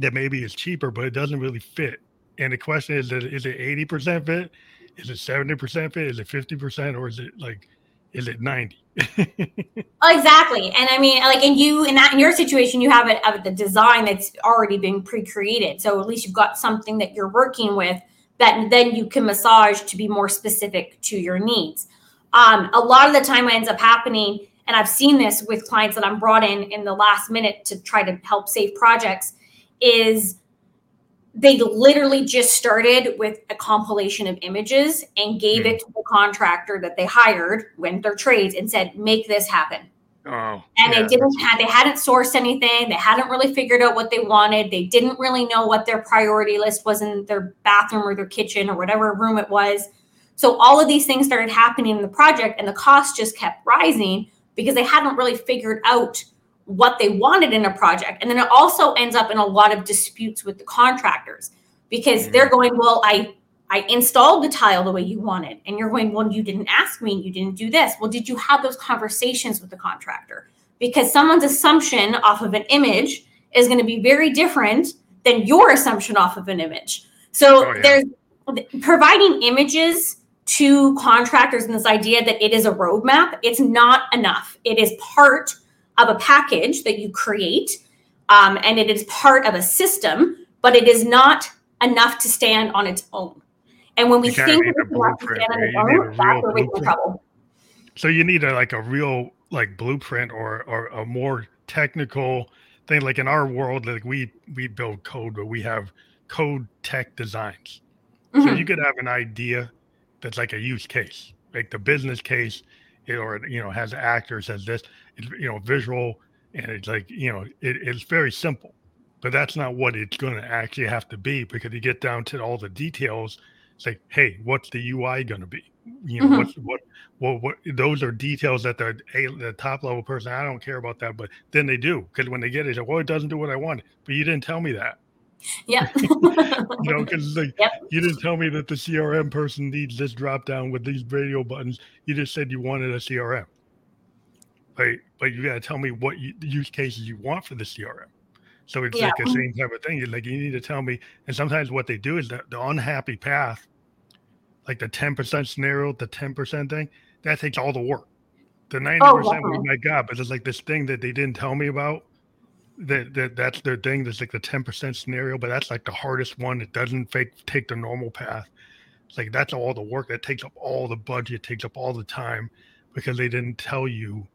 that maybe is cheaper but it doesn't really fit. And the question is is it 80% fit? Is it 70% fit? Is it 50% or is it like is it 90 (laughs) exactly. And i mean like in you in that in your situation you have it of the design that's already been pre-created. So at least you've got something that you're working with that then you can massage to be more specific to your needs. Um, a lot of the time what ends up happening and i've seen this with clients that i'm brought in in the last minute to try to help save projects is they literally just started with a compilation of images and gave mm. it to the contractor that they hired when their trades and said, make this happen. Oh, and yeah. they didn't have they hadn't sourced anything, they hadn't really figured out what they wanted, they didn't really know what their priority list was in their bathroom or their kitchen or whatever room it was. So all of these things started happening in the project and the cost just kept rising because they hadn't really figured out what they wanted in a project. And then it also ends up in a lot of disputes with the contractors because mm-hmm. they're going, Well, I I installed the tile the way you wanted. And you're going, Well, you didn't ask me, you didn't do this. Well, did you have those conversations with the contractor? Because someone's assumption off of an image is going to be very different than your assumption off of an image. So oh, yeah. there's providing images to contractors and this idea that it is a roadmap, it's not enough. It is part of a package that you create, um, and it is part of a system, but it is not enough to stand on its own. And when we think of enough to stand on its own, that's where we get in trouble. So you need a, like a real like blueprint or or a more technical thing. Like in our world, like we we build code, but we have code tech designs. Mm-hmm. So you could have an idea that's like a use case, like the business case, or you know has actors as this you know visual and it's like you know it, it's very simple. But that's not what it's going to actually have to be because you get down to all the details it's like hey what's the ui going to be? You know mm-hmm. what's what what what those are details that the the top level person i don't care about that but then they do because when they get it like, well it doesn't do what i want but you didn't tell me that yeah (laughs) (laughs) you know because like yep. you didn't tell me that the crm person needs this drop down with these radio buttons you just said you wanted a crm but but you got to tell me what you, use cases you want for the CRM. So it's yeah. like the same type of thing. Like you need to tell me. And sometimes what they do is the, the unhappy path, like the ten percent scenario, the ten percent thing, that takes all the work. The ninety oh, percent was my God, but it's like this thing that they didn't tell me about. That, that that's their thing. That's like the ten percent scenario, but that's like the hardest one. It doesn't fake, take the normal path. It's like that's all the work that takes up all the budget, takes up all the time because they didn't tell you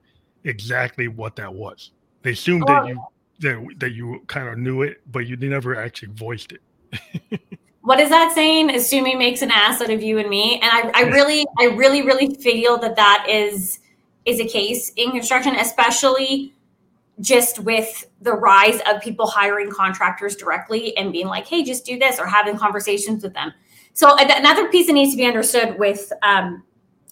exactly what that was. They assumed that you that, that you kind of knew it, but you never actually voiced it. (laughs) what is that saying? Assuming makes an ass out of you and me. And I, I really, I really, really feel that that is is a case in construction, especially just with the rise of people hiring contractors directly and being like, "Hey, just do this," or having conversations with them. So another piece that needs to be understood with um,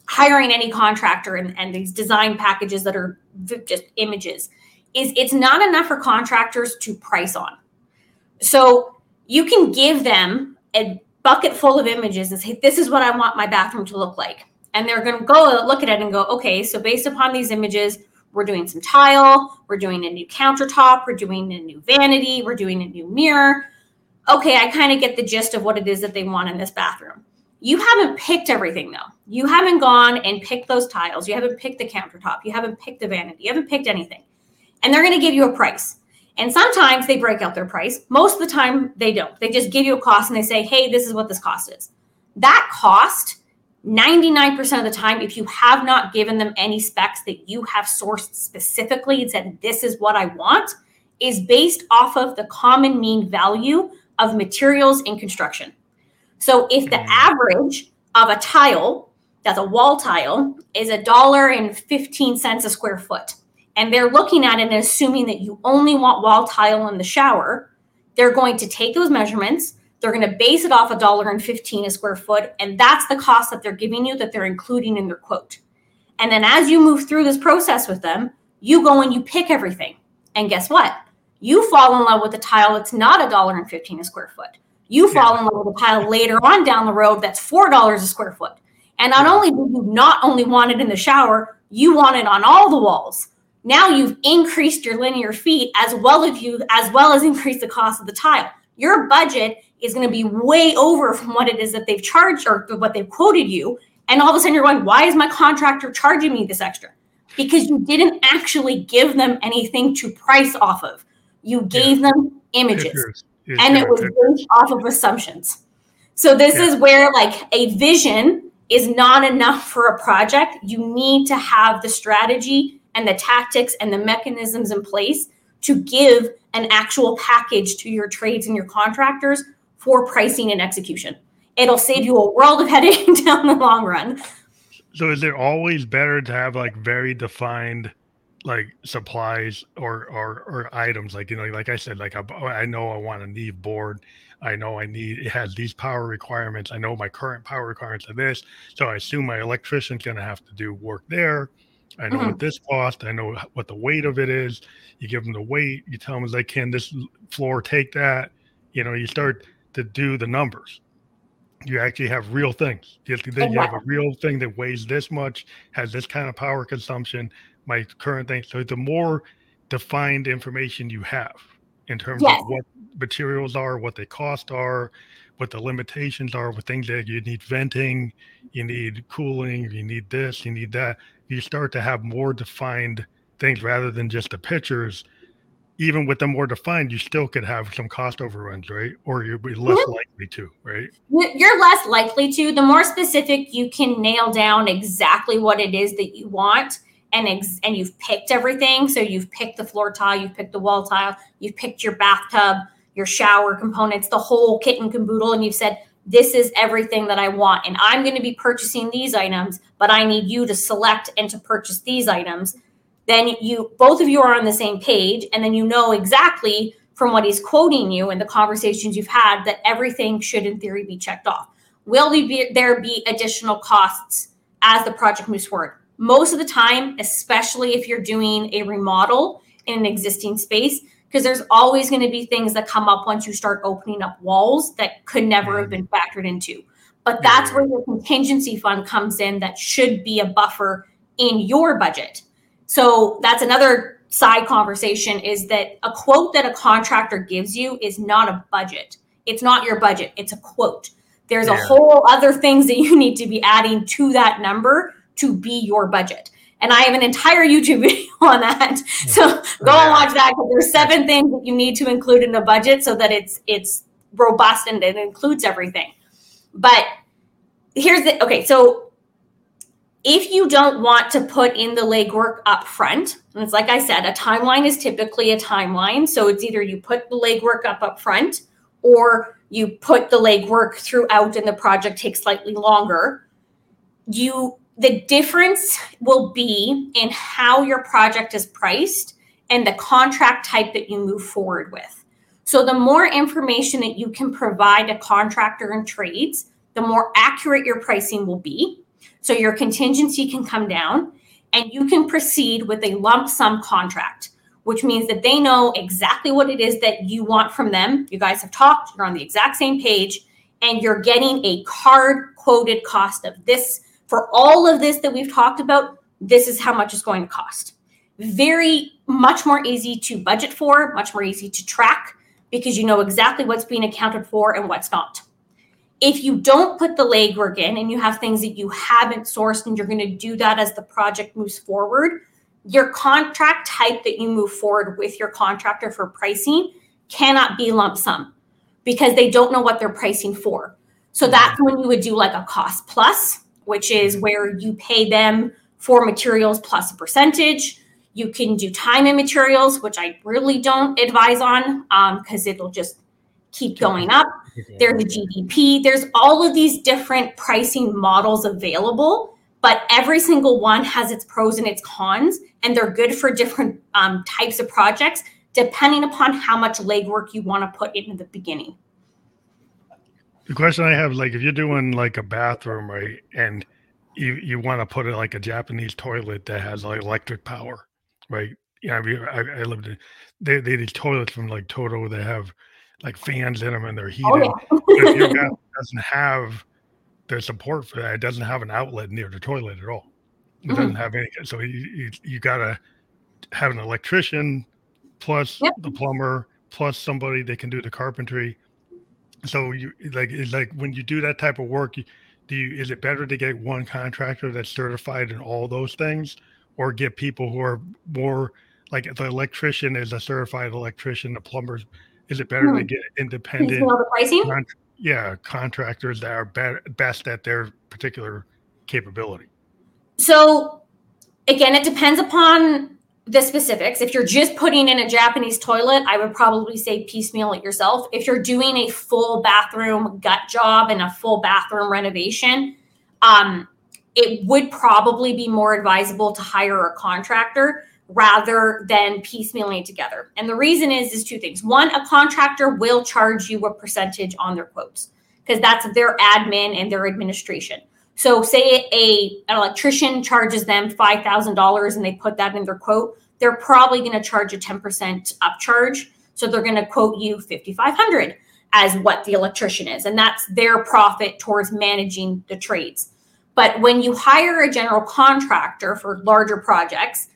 hiring any contractor and, and these design packages that are just images is it's not enough for contractors to price on. So you can give them a bucket full of images and say, this is what I want my bathroom to look like. And they're going to go look at it and go, okay, so based upon these images, we're doing some tile, we're doing a new countertop, we're doing a new vanity, we're doing a new mirror. Okay, I kind of get the gist of what it is that they want in this bathroom. You haven't picked everything though. You haven't gone and picked those tiles. You haven't picked the countertop. You haven't picked the vanity. You haven't picked anything. And they're going to give you a price. And sometimes they break out their price. Most of the time they don't. They just give you a cost and they say, hey, this is what this cost is. That cost 99% of the time, if you have not given them any specs that you have sourced specifically and said, this is what I want, is based off of the common mean value of materials in construction. So if the average of a tile, that's a wall tile, is a dollar and 15 cents a square foot, and they're looking at it and assuming that you only want wall tile in the shower, they're going to take those measurements, they're going to base it off a dollar and 15 a square foot. And that's the cost that they're giving you that they're including in their quote. And then as you move through this process with them, you go and you pick everything. And guess what? You fall in love with a tile that's not a dollar and 15 a square foot. You fall yeah. in love with a tile later on down the road that's four dollars a square foot. And not only do you not only want it in the shower, you want it on all the walls. Now you've increased your linear feet as well as you as well as increased the cost of the tile. Your budget is going to be way over from what it is that they've charged or what they've quoted you. And all of a sudden you're going, why is my contractor charging me this extra? Because you didn't actually give them anything to price off of. You gave yeah. them images. and it was based off of assumptions. So this yeah. is where like a vision is not enough for a project. You need to have the strategy and the tactics and the mechanisms in place to give an actual package to your trades and your contractors for pricing and execution. It'll save you a world of (laughs) headache down the long run. So is it always better to have like very defined like supplies or or or items? Like you know like I said like I, I know I want a Neve board. I know I need it has these power requirements. I know my current power requirements are this. So I assume my electrician's going to have to do work there. I know mm-hmm. what this cost. I know what the weight of it is. You give them the weight. You tell them like can this floor take that? You know you start to do the numbers. You actually have real things. You, then oh, you have a real thing that weighs this much, has this kind of power consumption, my current thing. So the more defined information you have in terms yes. of what materials are, what they cost are, what the limitations are, with things that you need venting, you need cooling, you need this, you need that. You start to have more defined things rather than just the pictures even with them more defined, you still could have some cost overruns, right? Or you'd be less mm-hmm. likely to, right? You're less likely to. The more specific you can nail down exactly what it is that you want, and ex- and you've picked everything. So you've picked the floor tile, you've picked the wall tile, you've picked your bathtub, your shower components, the whole kit and caboodle, and you've said this is everything that I want, and I'm going to be purchasing these items, but I need you to select and to purchase these items then you both of you are on the same page and then you know exactly from what he's quoting you and the conversations you've had that everything should in theory be checked off. Will there be additional costs as the project moves forward? Most of the time especially if you're doing a remodel in an existing space because there's always going to be things that come up once you start opening up walls that could never have been factored into. But that's mm-hmm. where your contingency fund comes in that should be a buffer in your budget so that's another side conversation is that a quote that a contractor gives you is not a budget. It's not your budget, it's a quote. There's yeah. a whole other things that you (laughs) need to be adding to that number to be your budget. And I have an entire YouTube (laughs) video on that. So go yeah. and watch that because there's seven things that you need to include in a budget so that it's it's robust and it includes everything. But here's the okay, so if you don't want to put in the legwork up front, and it's like I said, a timeline is typically a timeline. So it's either you put the legwork up up front or you put the legwork throughout and the project takes slightly longer. You the difference will be in how your project is priced and the contract type that you move forward with. So the more information that you can provide a contractor and trades, the more accurate your pricing will be so your contingency can come down and you can proceed with a lump sum contract, which means that they know exactly what it is that you want from them. You guys have talked, you're on the exact same page, and you're getting a card quoted cost of this. For all of this that we've talked about, this is how much it's going to cost. Very much more easy to budget for, much more easy to track because you know exactly what's being accounted for and what's not if you don't put the legwork in and you have things that you haven't sourced and you're going to do that as the project moves forward, your contract type that you move forward with your contractor for pricing cannot be lump sum because they don't know what they're pricing for. So mm-hmm. that's when you would do like a cost plus which is where you pay them for materials plus a percentage. You can do time and materials, which I really don't advise on because um, it'll just keep going up. There's the GDP. There's all of these different pricing models available, but every single one has its pros and its cons, and they're good for different um, types of projects depending upon how much legwork you want to put in the beginning. The question I have, like, if you're doing like a bathroom, right, and you you want to put it like a Japanese toilet that has like electric power, right? Yeah, I, I, I lived in they they these toilets from like Toto that have like fans in them and they're heated. Oh, yeah. if your (laughs) bathroom doesn't have the support for that, it doesn't have an outlet near the toilet at all. It mm-hmm. doesn't have any. So you you, you got to have an electrician plus yep. the plumber plus somebody that can do the carpentry. So you like it's like when you do that type of work, you, do you is it better to get one contractor that's certified in all those things or get people who are more like the electrician is a certified electrician the plumbers is it better hmm. to get independent con- yeah contractors that are be- best at their particular capability so again it depends upon the specifics. If you're just putting in a Japanese toilet, I would probably say piecemeal it yourself. If you're doing a full bathroom gut job and a full bathroom renovation, um, it would probably be more advisable to hire a contractor rather than piecemealing it together. And the reason is is two things. One, a contractor will charge you a percentage on their quotes because that's their admin and their administration. So say a an electrician charges them five thousand dollars and they put that in their quote, they're probably going to charge a ten percent upcharge. So they're going to quote you fifty five hundred as what the electrician is, and that's their profit towards managing the trades. But when you hire a general contractor for larger projects,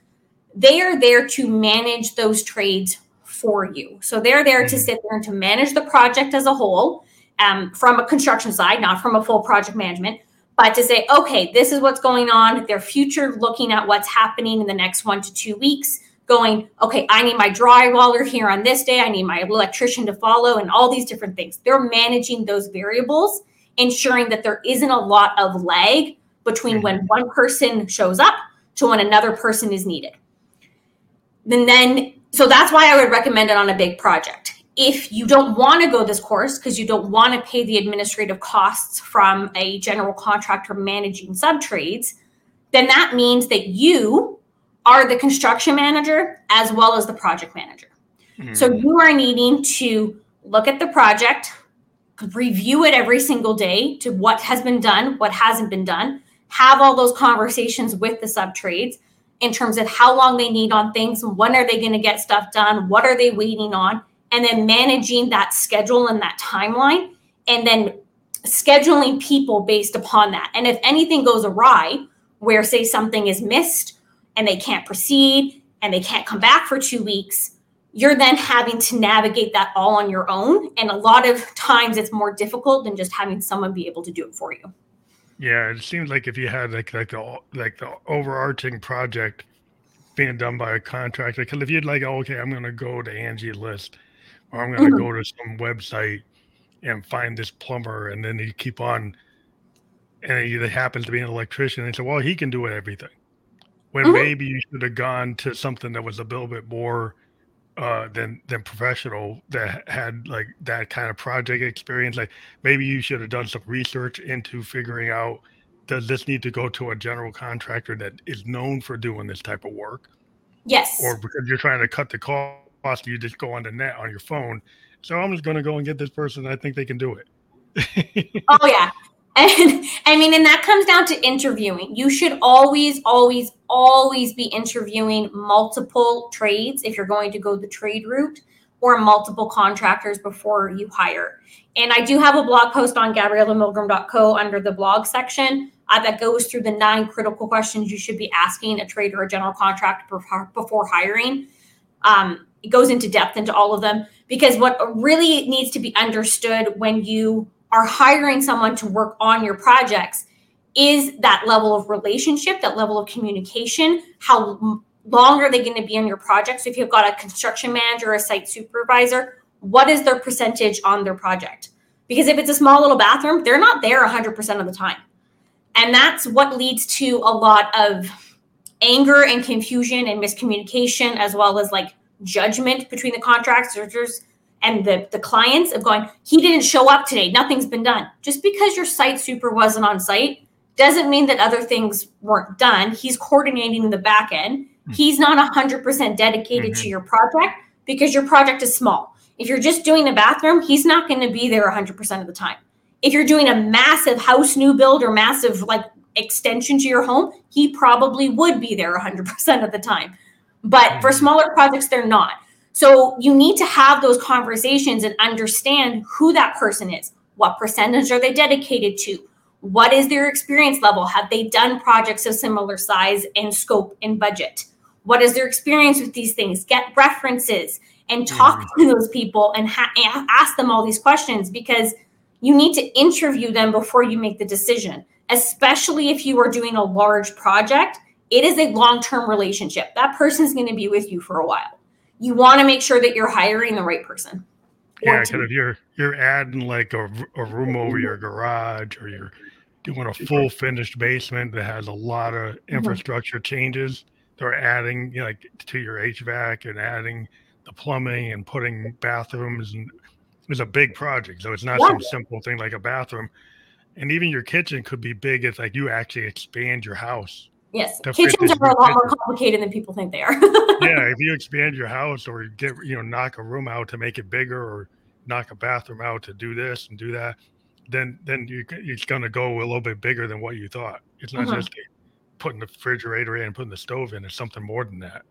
they are there to manage those trades for you. So they're there to mm-hmm. sit there and to manage the project as a whole um, from a construction side, not from a full project management but to say, okay, this is what's going on. They're future looking at what's happening in the next one to two weeks, going, okay, I need my drywaller here on this day. I need my electrician to follow, and all these different things. They're managing those variables, ensuring that there isn't a lot of lag between when mm-hmm. one person shows up to when another person is needed. And then, so that's why I would recommend it on a big project if you don't want to go this course because you don't want to pay the administrative costs from a general contractor managing sub trades, then that means that you are the construction manager as well as the project manager. Mm-hmm. So you are needing to look at the project, review it every single day to what has been done, what hasn't been done, have all those conversations with the sub trades in terms of how long they need on things, when are they going to get stuff done, what are they waiting on and then managing that schedule and that timeline and then scheduling people based upon that. And if anything goes awry, where say something is missed and they can't proceed and they can't come back for two weeks, you're then having to navigate that all on your own. And a lot of times it's more difficult than just having someone be able to do it for you. Yeah, it seems like if you had like like the like the overarching project being done by a contractor, because if you'd like, oh, okay, I'm going to go to Angie List or I'm going to mm-hmm. go to some website and find this plumber, and then you keep on, and it happens to be an electrician, and say, well, he can do everything. When mm-hmm. maybe you should have gone to something that was a little bit more uh, than than professional that had like that kind of project experience. Like maybe you should have done some research into figuring out does this need to go to a general contractor that is known for doing this type of work? Yes. Or because you're trying to cut the cost you just go on the net on your phone. So I'm just going to go and get this person. I think they can do it. oh yeah. And (laughs) I mean, and that comes down to interviewing. You should always, always, always be interviewing multiple trades if you're going to go the trade route or multiple contractors before you hire. And I do have a blog post on GabriellaMilgrom.co under the blog section uh, that goes through the nine critical questions you should be asking a trade or a general contractor before, hiring. Um, it goes into depth into all of them because what really needs to be understood when you are hiring someone to work on your projects is that level of relationship, that level of communication. How long are they going to be on your project? So if you've got a construction manager, a site supervisor, what is their percentage on their project? Because if it's a small little bathroom, they're not there 100% of the time. And that's what leads to a lot of anger and confusion and miscommunication, as well as like judgment between the contractors and the, the clients of going, he didn't show up today. Nothing's been done. Just because your site super wasn't on site doesn't mean that other things weren't done. He's coordinating the back end. Mm-hmm. He's not 100% dedicated mm-hmm. to your project because your project is small. If you're just doing the bathroom, he's not going to be there 100% of the time. If you're doing a massive house new build or massive like extension to your home, he probably would be there 100% of the time. But for mm-hmm. smaller projects, they're not. So you need to have those conversations and understand who that person is. What percentage are they dedicated to? What is their experience level? Have they done projects of similar size and scope and budget? What is their experience with these things? Get references and talk mm-hmm. to those people and ha- ask them all these questions because you need to interview them before you make the decision, especially if you are doing a large project. It is a long term relationship. That person is going to be with you for a while. You want to make sure that you're hiring the right person. Yeah, because if you're you're adding like a, a room over your garage or you're doing a full finished basement that has a lot of mm-hmm. infrastructure changes, they're adding you know, like to your HVAC and adding the plumbing and putting bathrooms and it's a big project. So it's not yeah. some simple thing like a bathroom. And even your kitchen could be big if like you actually expand your house. Yes, kitchens are a lot more complicated than people think they are. (laughs) yeah, if you expand your house or get you know knock a room out to make it bigger or knock a bathroom out to do this and do that, then then you it's going to go a little bit bigger than what you thought. It's not mm-hmm. just putting the refrigerator in and putting the stove in. It's something more than that.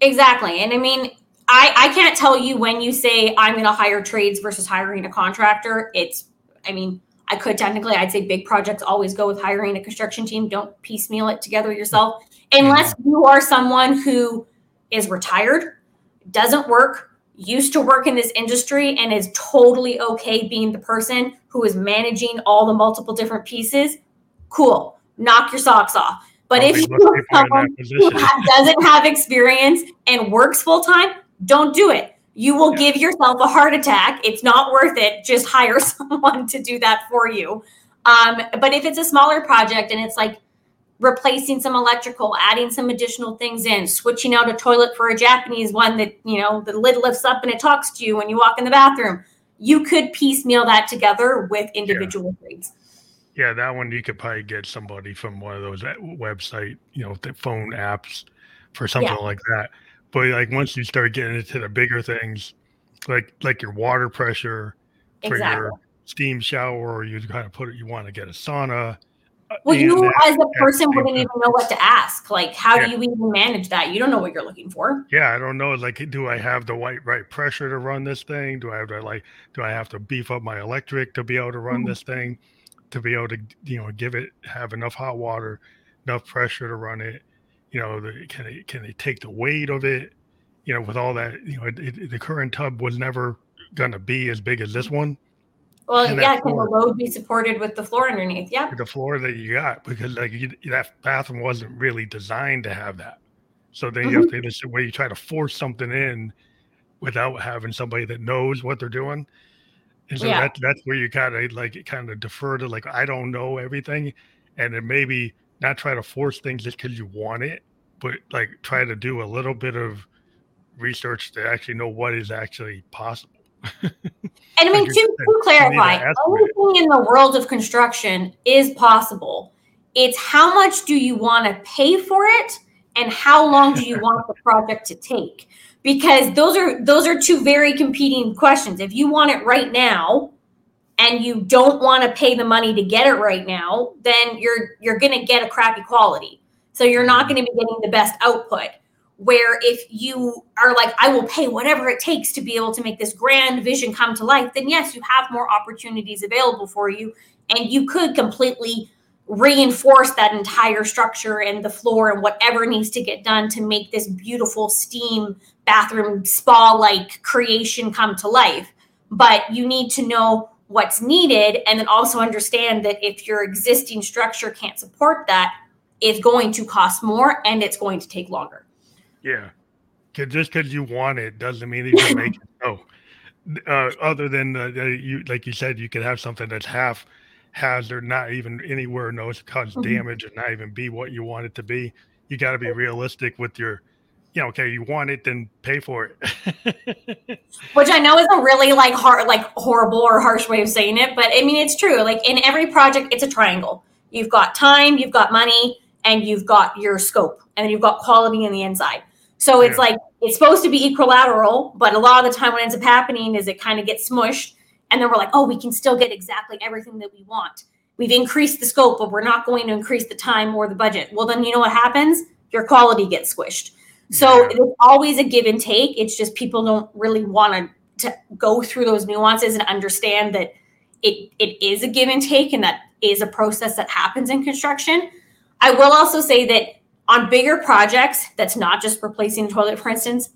Exactly, and I mean I, I can't tell you when you say I'm going to hire trades versus hiring a contractor. It's, I mean, I could technically, I'd say big projects always go with hiring a construction team. Don't piecemeal it together yourself. Unless you are someone who is retired, doesn't work, used to work in this industry, and is totally okay being the person who is managing all the multiple different pieces. Cool. Knock your socks off. But if you someone who doesn't have experience and works full time, don't do it. You will give yourself a heart attack. It's not worth it. Just hire (laughs) someone to do that for you. Um, but if it's a smaller project and it's like replacing some electrical, adding some additional things in, switching out a toilet for a Japanese one that, you know, the lid lifts up and it talks to you when you walk in the bathroom, you could piecemeal that together with individual yeah. grades. Yeah, that one you could probably get somebody from one of those uh, website, you know, the phone apps for something yeah. like that. But like once you start getting into the bigger things, like like your water pressure for exactly. your steam shower, or you kind of put it, you want to get a sauna. Uh, well, you as a person wouldn't even know what to ask. Like, how yeah. do you even manage that? You don't know what you're looking for. Yeah, I don't know. Like, do I have the right right pressure to run this thing? Do I have to like? Do I have to beef up my electric to be able to run mm-hmm. this thing? To be able to, you know, give it have enough hot water, enough pressure to run it you know, the, can they can they take the weight of it? You know, with all that, you know, it, it, the current tub was never going to be as big as this one. Well, and yeah, can the load be supported with the floor underneath? Yeah, the floor that you got because like you, that bathroom wasn't really designed to have that. So then mm-hmm. you have to this way you try to force something in without having somebody that knows what they're doing. And so yeah. that that's where you kind of like kind of defer to like I don't know everything, and then maybe not try to force things just because you want it, but like try to do a little bit of research to actually know what is actually possible. and I mean, to, to clarify, everything in the world of construction is possible. It's how much do you want to pay for it, and how long do you (laughs) want the project to take? Because those are those are two very competing questions. If you want it right now, and you don't want to pay the money to get it right now, then you're you're going to get a crappy quality. So you're not going to be getting the best output. Where if you are like, I will pay whatever it takes to be able to make this grand vision come to life, then yes, you have more opportunities available for you, and you could completely reinforce that entire structure and the floor and whatever needs to get done to make this beautiful steam bathroom spa like creation come to life. But you need to know what's needed and then also understand that if your existing structure can't support that it's going to cost more and it's going to take longer yeah Cause just because you want it doesn't mean you can make it so uh, other than the, the, you like you said you could have something that's half hazard, not even anywhere knows cause mm-hmm. damage and not even be what you want it to be. You got to be realistic with your, you know, okay, you want it, then pay for it. (laughs) Which I know is a really like hard, like horrible or harsh way of saying it, but I mean, it's true. Like in every project, it's a triangle. You've got time, you've got money, and you've got your scope, and then you've got quality in the inside. So it's yeah. like it's supposed to be equilateral, but a lot of the time what ends up happening is it kind of gets smushed and then we're like, oh, we can still get exactly everything that we want. We've increased the scope, but we're not going to increase the time or the budget. Well, then you know what happens? Your quality gets squished. So yeah. it's always a give and take. It's just people don't really want to, to go through those nuances and understand that it it is a give and take and that is a process that happens in construction. I will also say that on bigger projects, that's not just replacing a toilet, for instance,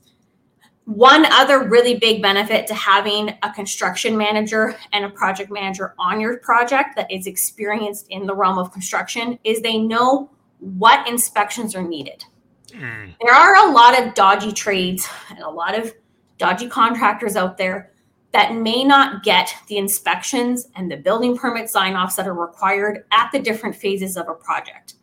one other really big benefit to having a construction manager and a project manager on your project that is experienced in the realm of construction is they know what inspections are needed. Mm. There are a lot of dodgy trades and a lot of dodgy contractors out there that may not get the inspections and the building permit sign offs that are required at the different phases of a project.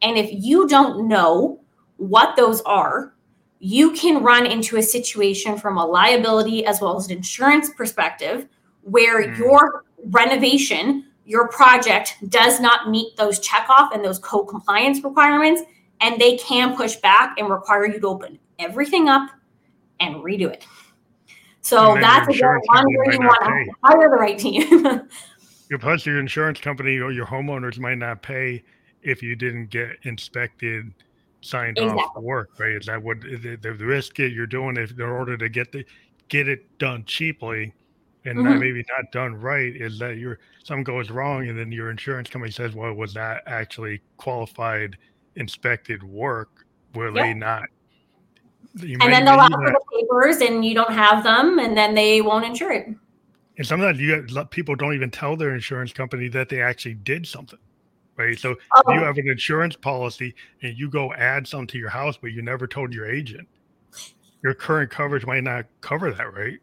And if you don't know what those are, you can run into a situation from a liability as well as an insurance perspective where mm. your renovation, your project does not meet those checkoff and those code compliance requirements, and they can push back and require you to open everything up and redo it. So that's a one where you want to hire the right team. (laughs) plus, your insurance company or your homeowners might not pay if you didn't get inspected signed exactly. off work, right? Is that what the, the risk that you're doing if in order to get the get it done cheaply and mm-hmm. not, maybe not done right is that your something goes wrong and then your insurance company says, well, was that actually qualified inspected work? Were yep. they not? and then they'll ask for the papers and you don't have them and then they won't insure it. And sometimes you people don't even tell their insurance company that they actually did something right? So oh. you have an insurance policy and you go add something to your house, but you never told your agent. Your current coverage might not cover that, right?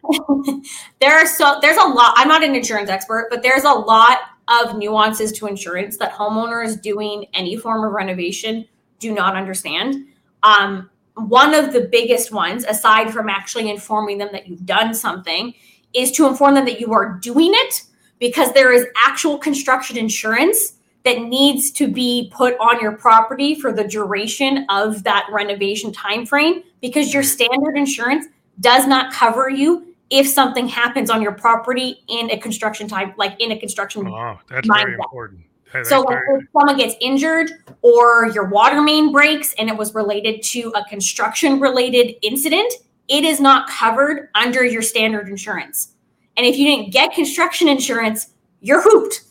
(laughs) there are so there's a lot. I'm not an insurance expert, but there's a lot of nuances to insurance that homeowners doing any form of renovation do not understand. Um, one of the biggest ones, aside from actually informing them that you've done something, is to inform them that you are doing it because there is actual construction insurance that needs to be put on your property for the duration of that renovation time frame because your standard insurance does not cover you if something happens on your property in a construction time like in a construction oh that's mindset. very important so very... if someone gets injured or your water main breaks and it was related to a construction related incident it is not covered under your standard insurance and if you didn't get construction insurance you're hooped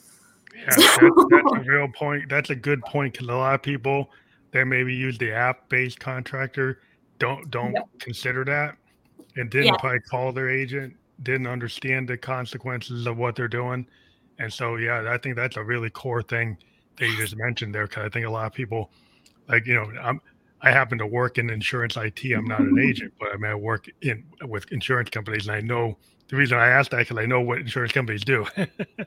yeah, that's, that's (laughs) a real point. That's a good point because a lot of people that maybe use the app-based contractor don't don't yep. consider that and didn't yeah. probably call their agent, didn't understand the consequences of what they're doing, and so yeah, I think that's a really core thing that you just mentioned there because I think a lot of people, like you know, I'm I happen to work in insurance IT. I'm not an agent, but I mean I work in with insurance companies, and I know the reason I asked that because I know what insurance companies do.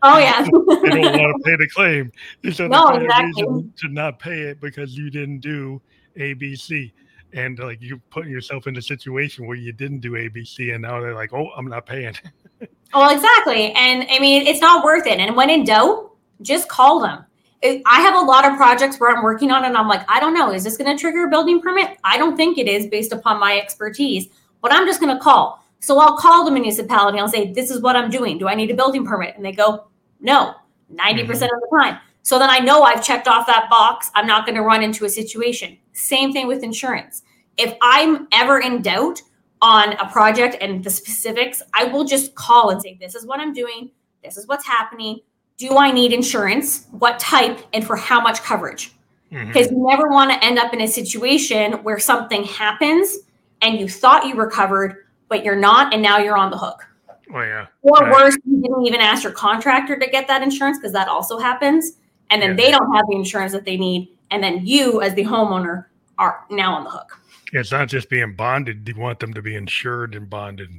Oh (laughs) yeah, they don't want to pay the claim. (laughs) So no, exactly. To not pay it because you didn't do ABC, and like you putting yourself in a situation where you didn't do ABC, and now they're like, "Oh, I'm not paying." (laughs) well, exactly, and I mean it's not worth it. And when in doubt, just call them. I have a lot of projects where I'm working on, and I'm like, I don't know, is this going to trigger a building permit? I don't think it is based upon my expertise, but I'm just going to call so I'll call the municipality. I'll say, This is what I'm doing. Do I need a building permit? And they go, No, 90% mm hmm of the time. So then I know I've checked off that box. I'm not going to run into a situation. Same thing with insurance. If I'm ever in doubt on a project and the specifics, I will just call and say, This is what I'm doing. This is what's happening. Do I need insurance? What type and for how much coverage? Because mm-hmm. you never want to end up in a situation where something happens and you thought you were covered, but you're not, and now you're on the hook. Oh yeah. Or worse, you didn't even ask your contractor to get that insurance because that also happens, and then yeah. they don't have the insurance that they need, and then you, as the homeowner, are now on the hook. It's not just being bonded; you want them to be insured and bonded.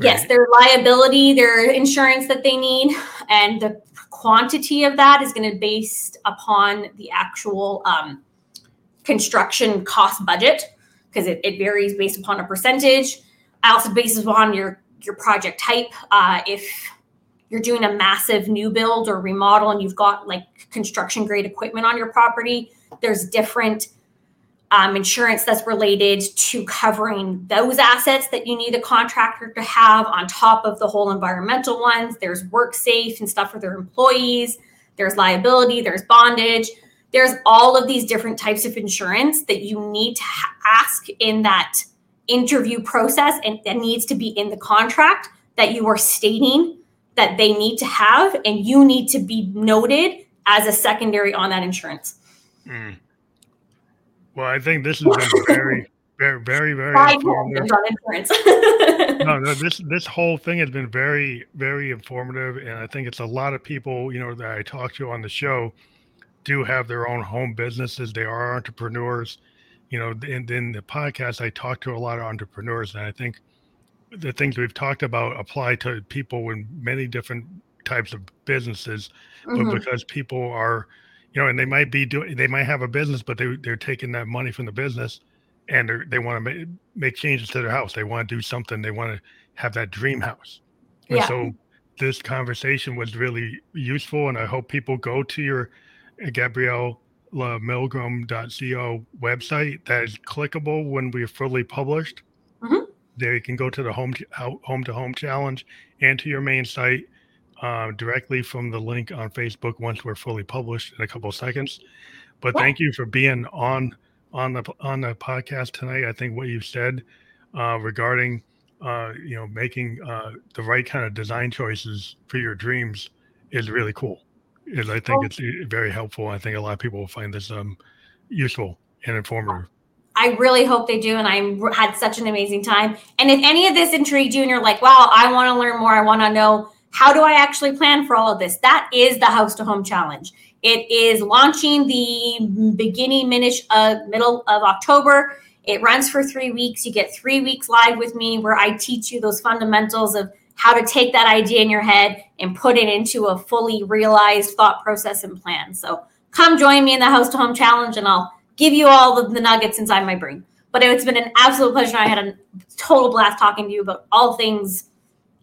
Yes, their liability, their insurance that they need, and the quantity of that is going to be based upon the actual um, construction cost budget because it, it varies based upon a percentage. Also based upon your your project type. Uh, if you're doing a massive new build or remodel and you've got like construction grade equipment on your property, there's different um, insurance that's related to covering those assets that you need a contractor to have on top of the whole environmental ones. There's work safe and stuff for their employees. There's liability, there's bondage. There's all of these different types of insurance that you need to ask in that interview process and that needs to be in the contract that you are stating that they need to have and you need to be noted as a secondary on that insurance. Mm. Well, I think this has been (laughs) very, very, very, very informative. on insurance. no, no, (laughs) this this whole thing has been very, very informative, and I think it's a lot of people, you know, that I talk to on the show, do have their own home businesses. They are entrepreneurs, you know. And in the podcast, I talk to a lot of entrepreneurs, and I think the things we've talked about apply to people in many different types of businesses, but Mhm. because people are, you know, and they might be doing, they might have a business, but they they're taking that money from the business, and they're, they want to make make changes to their house. They want to do something. They want to have that dream house. And Yeah. so this conversation was really useful, and I hope people go to your uh, Gabrielle milgram.co website that is clickable when we're fully published. There you can go to the home home to home challenge and to your main site uh, directly from the link on Facebook once we're fully published in a couple of seconds. But thank you for being on on the on the podcast tonight. I think what you've said uh, regarding uh, you know making uh, the right kind of design choices for your dreams is really cool. Is I think Oh. it's uh, very helpful. I think a lot of people will find this um, useful and informative. I really hope they do. And I had such an amazing time. And if any of this intrigued you and you're like, wow, I want to learn more, I want to know how do I actually plan for all of this? That is the House to Home Challenge. It is launching the beginning, minish, uh, middle of October. It runs for three weeks. You get three weeks live with me where I teach you those fundamentals of how to take that idea in your head and put it into a fully realized thought process and plan. So come join me in the House to Home Challenge and I'll give you all of the nuggets inside my brain. But it's been an absolute pleasure. I had a total blast talking to you about all things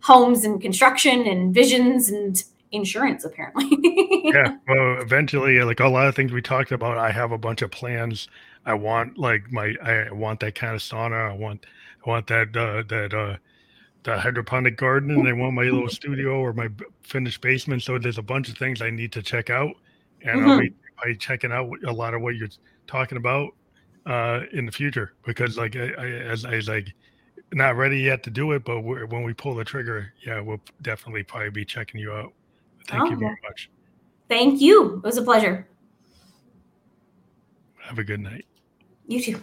homes and construction and visions and insurance, apparently. (laughs) yeah (laughs) well eventually like a lot of things we talked about i have a bunch of plans i want like my i want that kind of sauna i want i want that uh that uh the hydroponic garden and i want my little studio or my finished basement so there's a bunch of things i need to check out and i'll be, I'll be checking out a lot of what you're talking about uh in the future because like i, I as i like not ready yet to do it but we're, when we pull the trigger yeah we'll definitely probably be checking you out thank you Oh, very much Thank you. It was a pleasure. have a good night You too.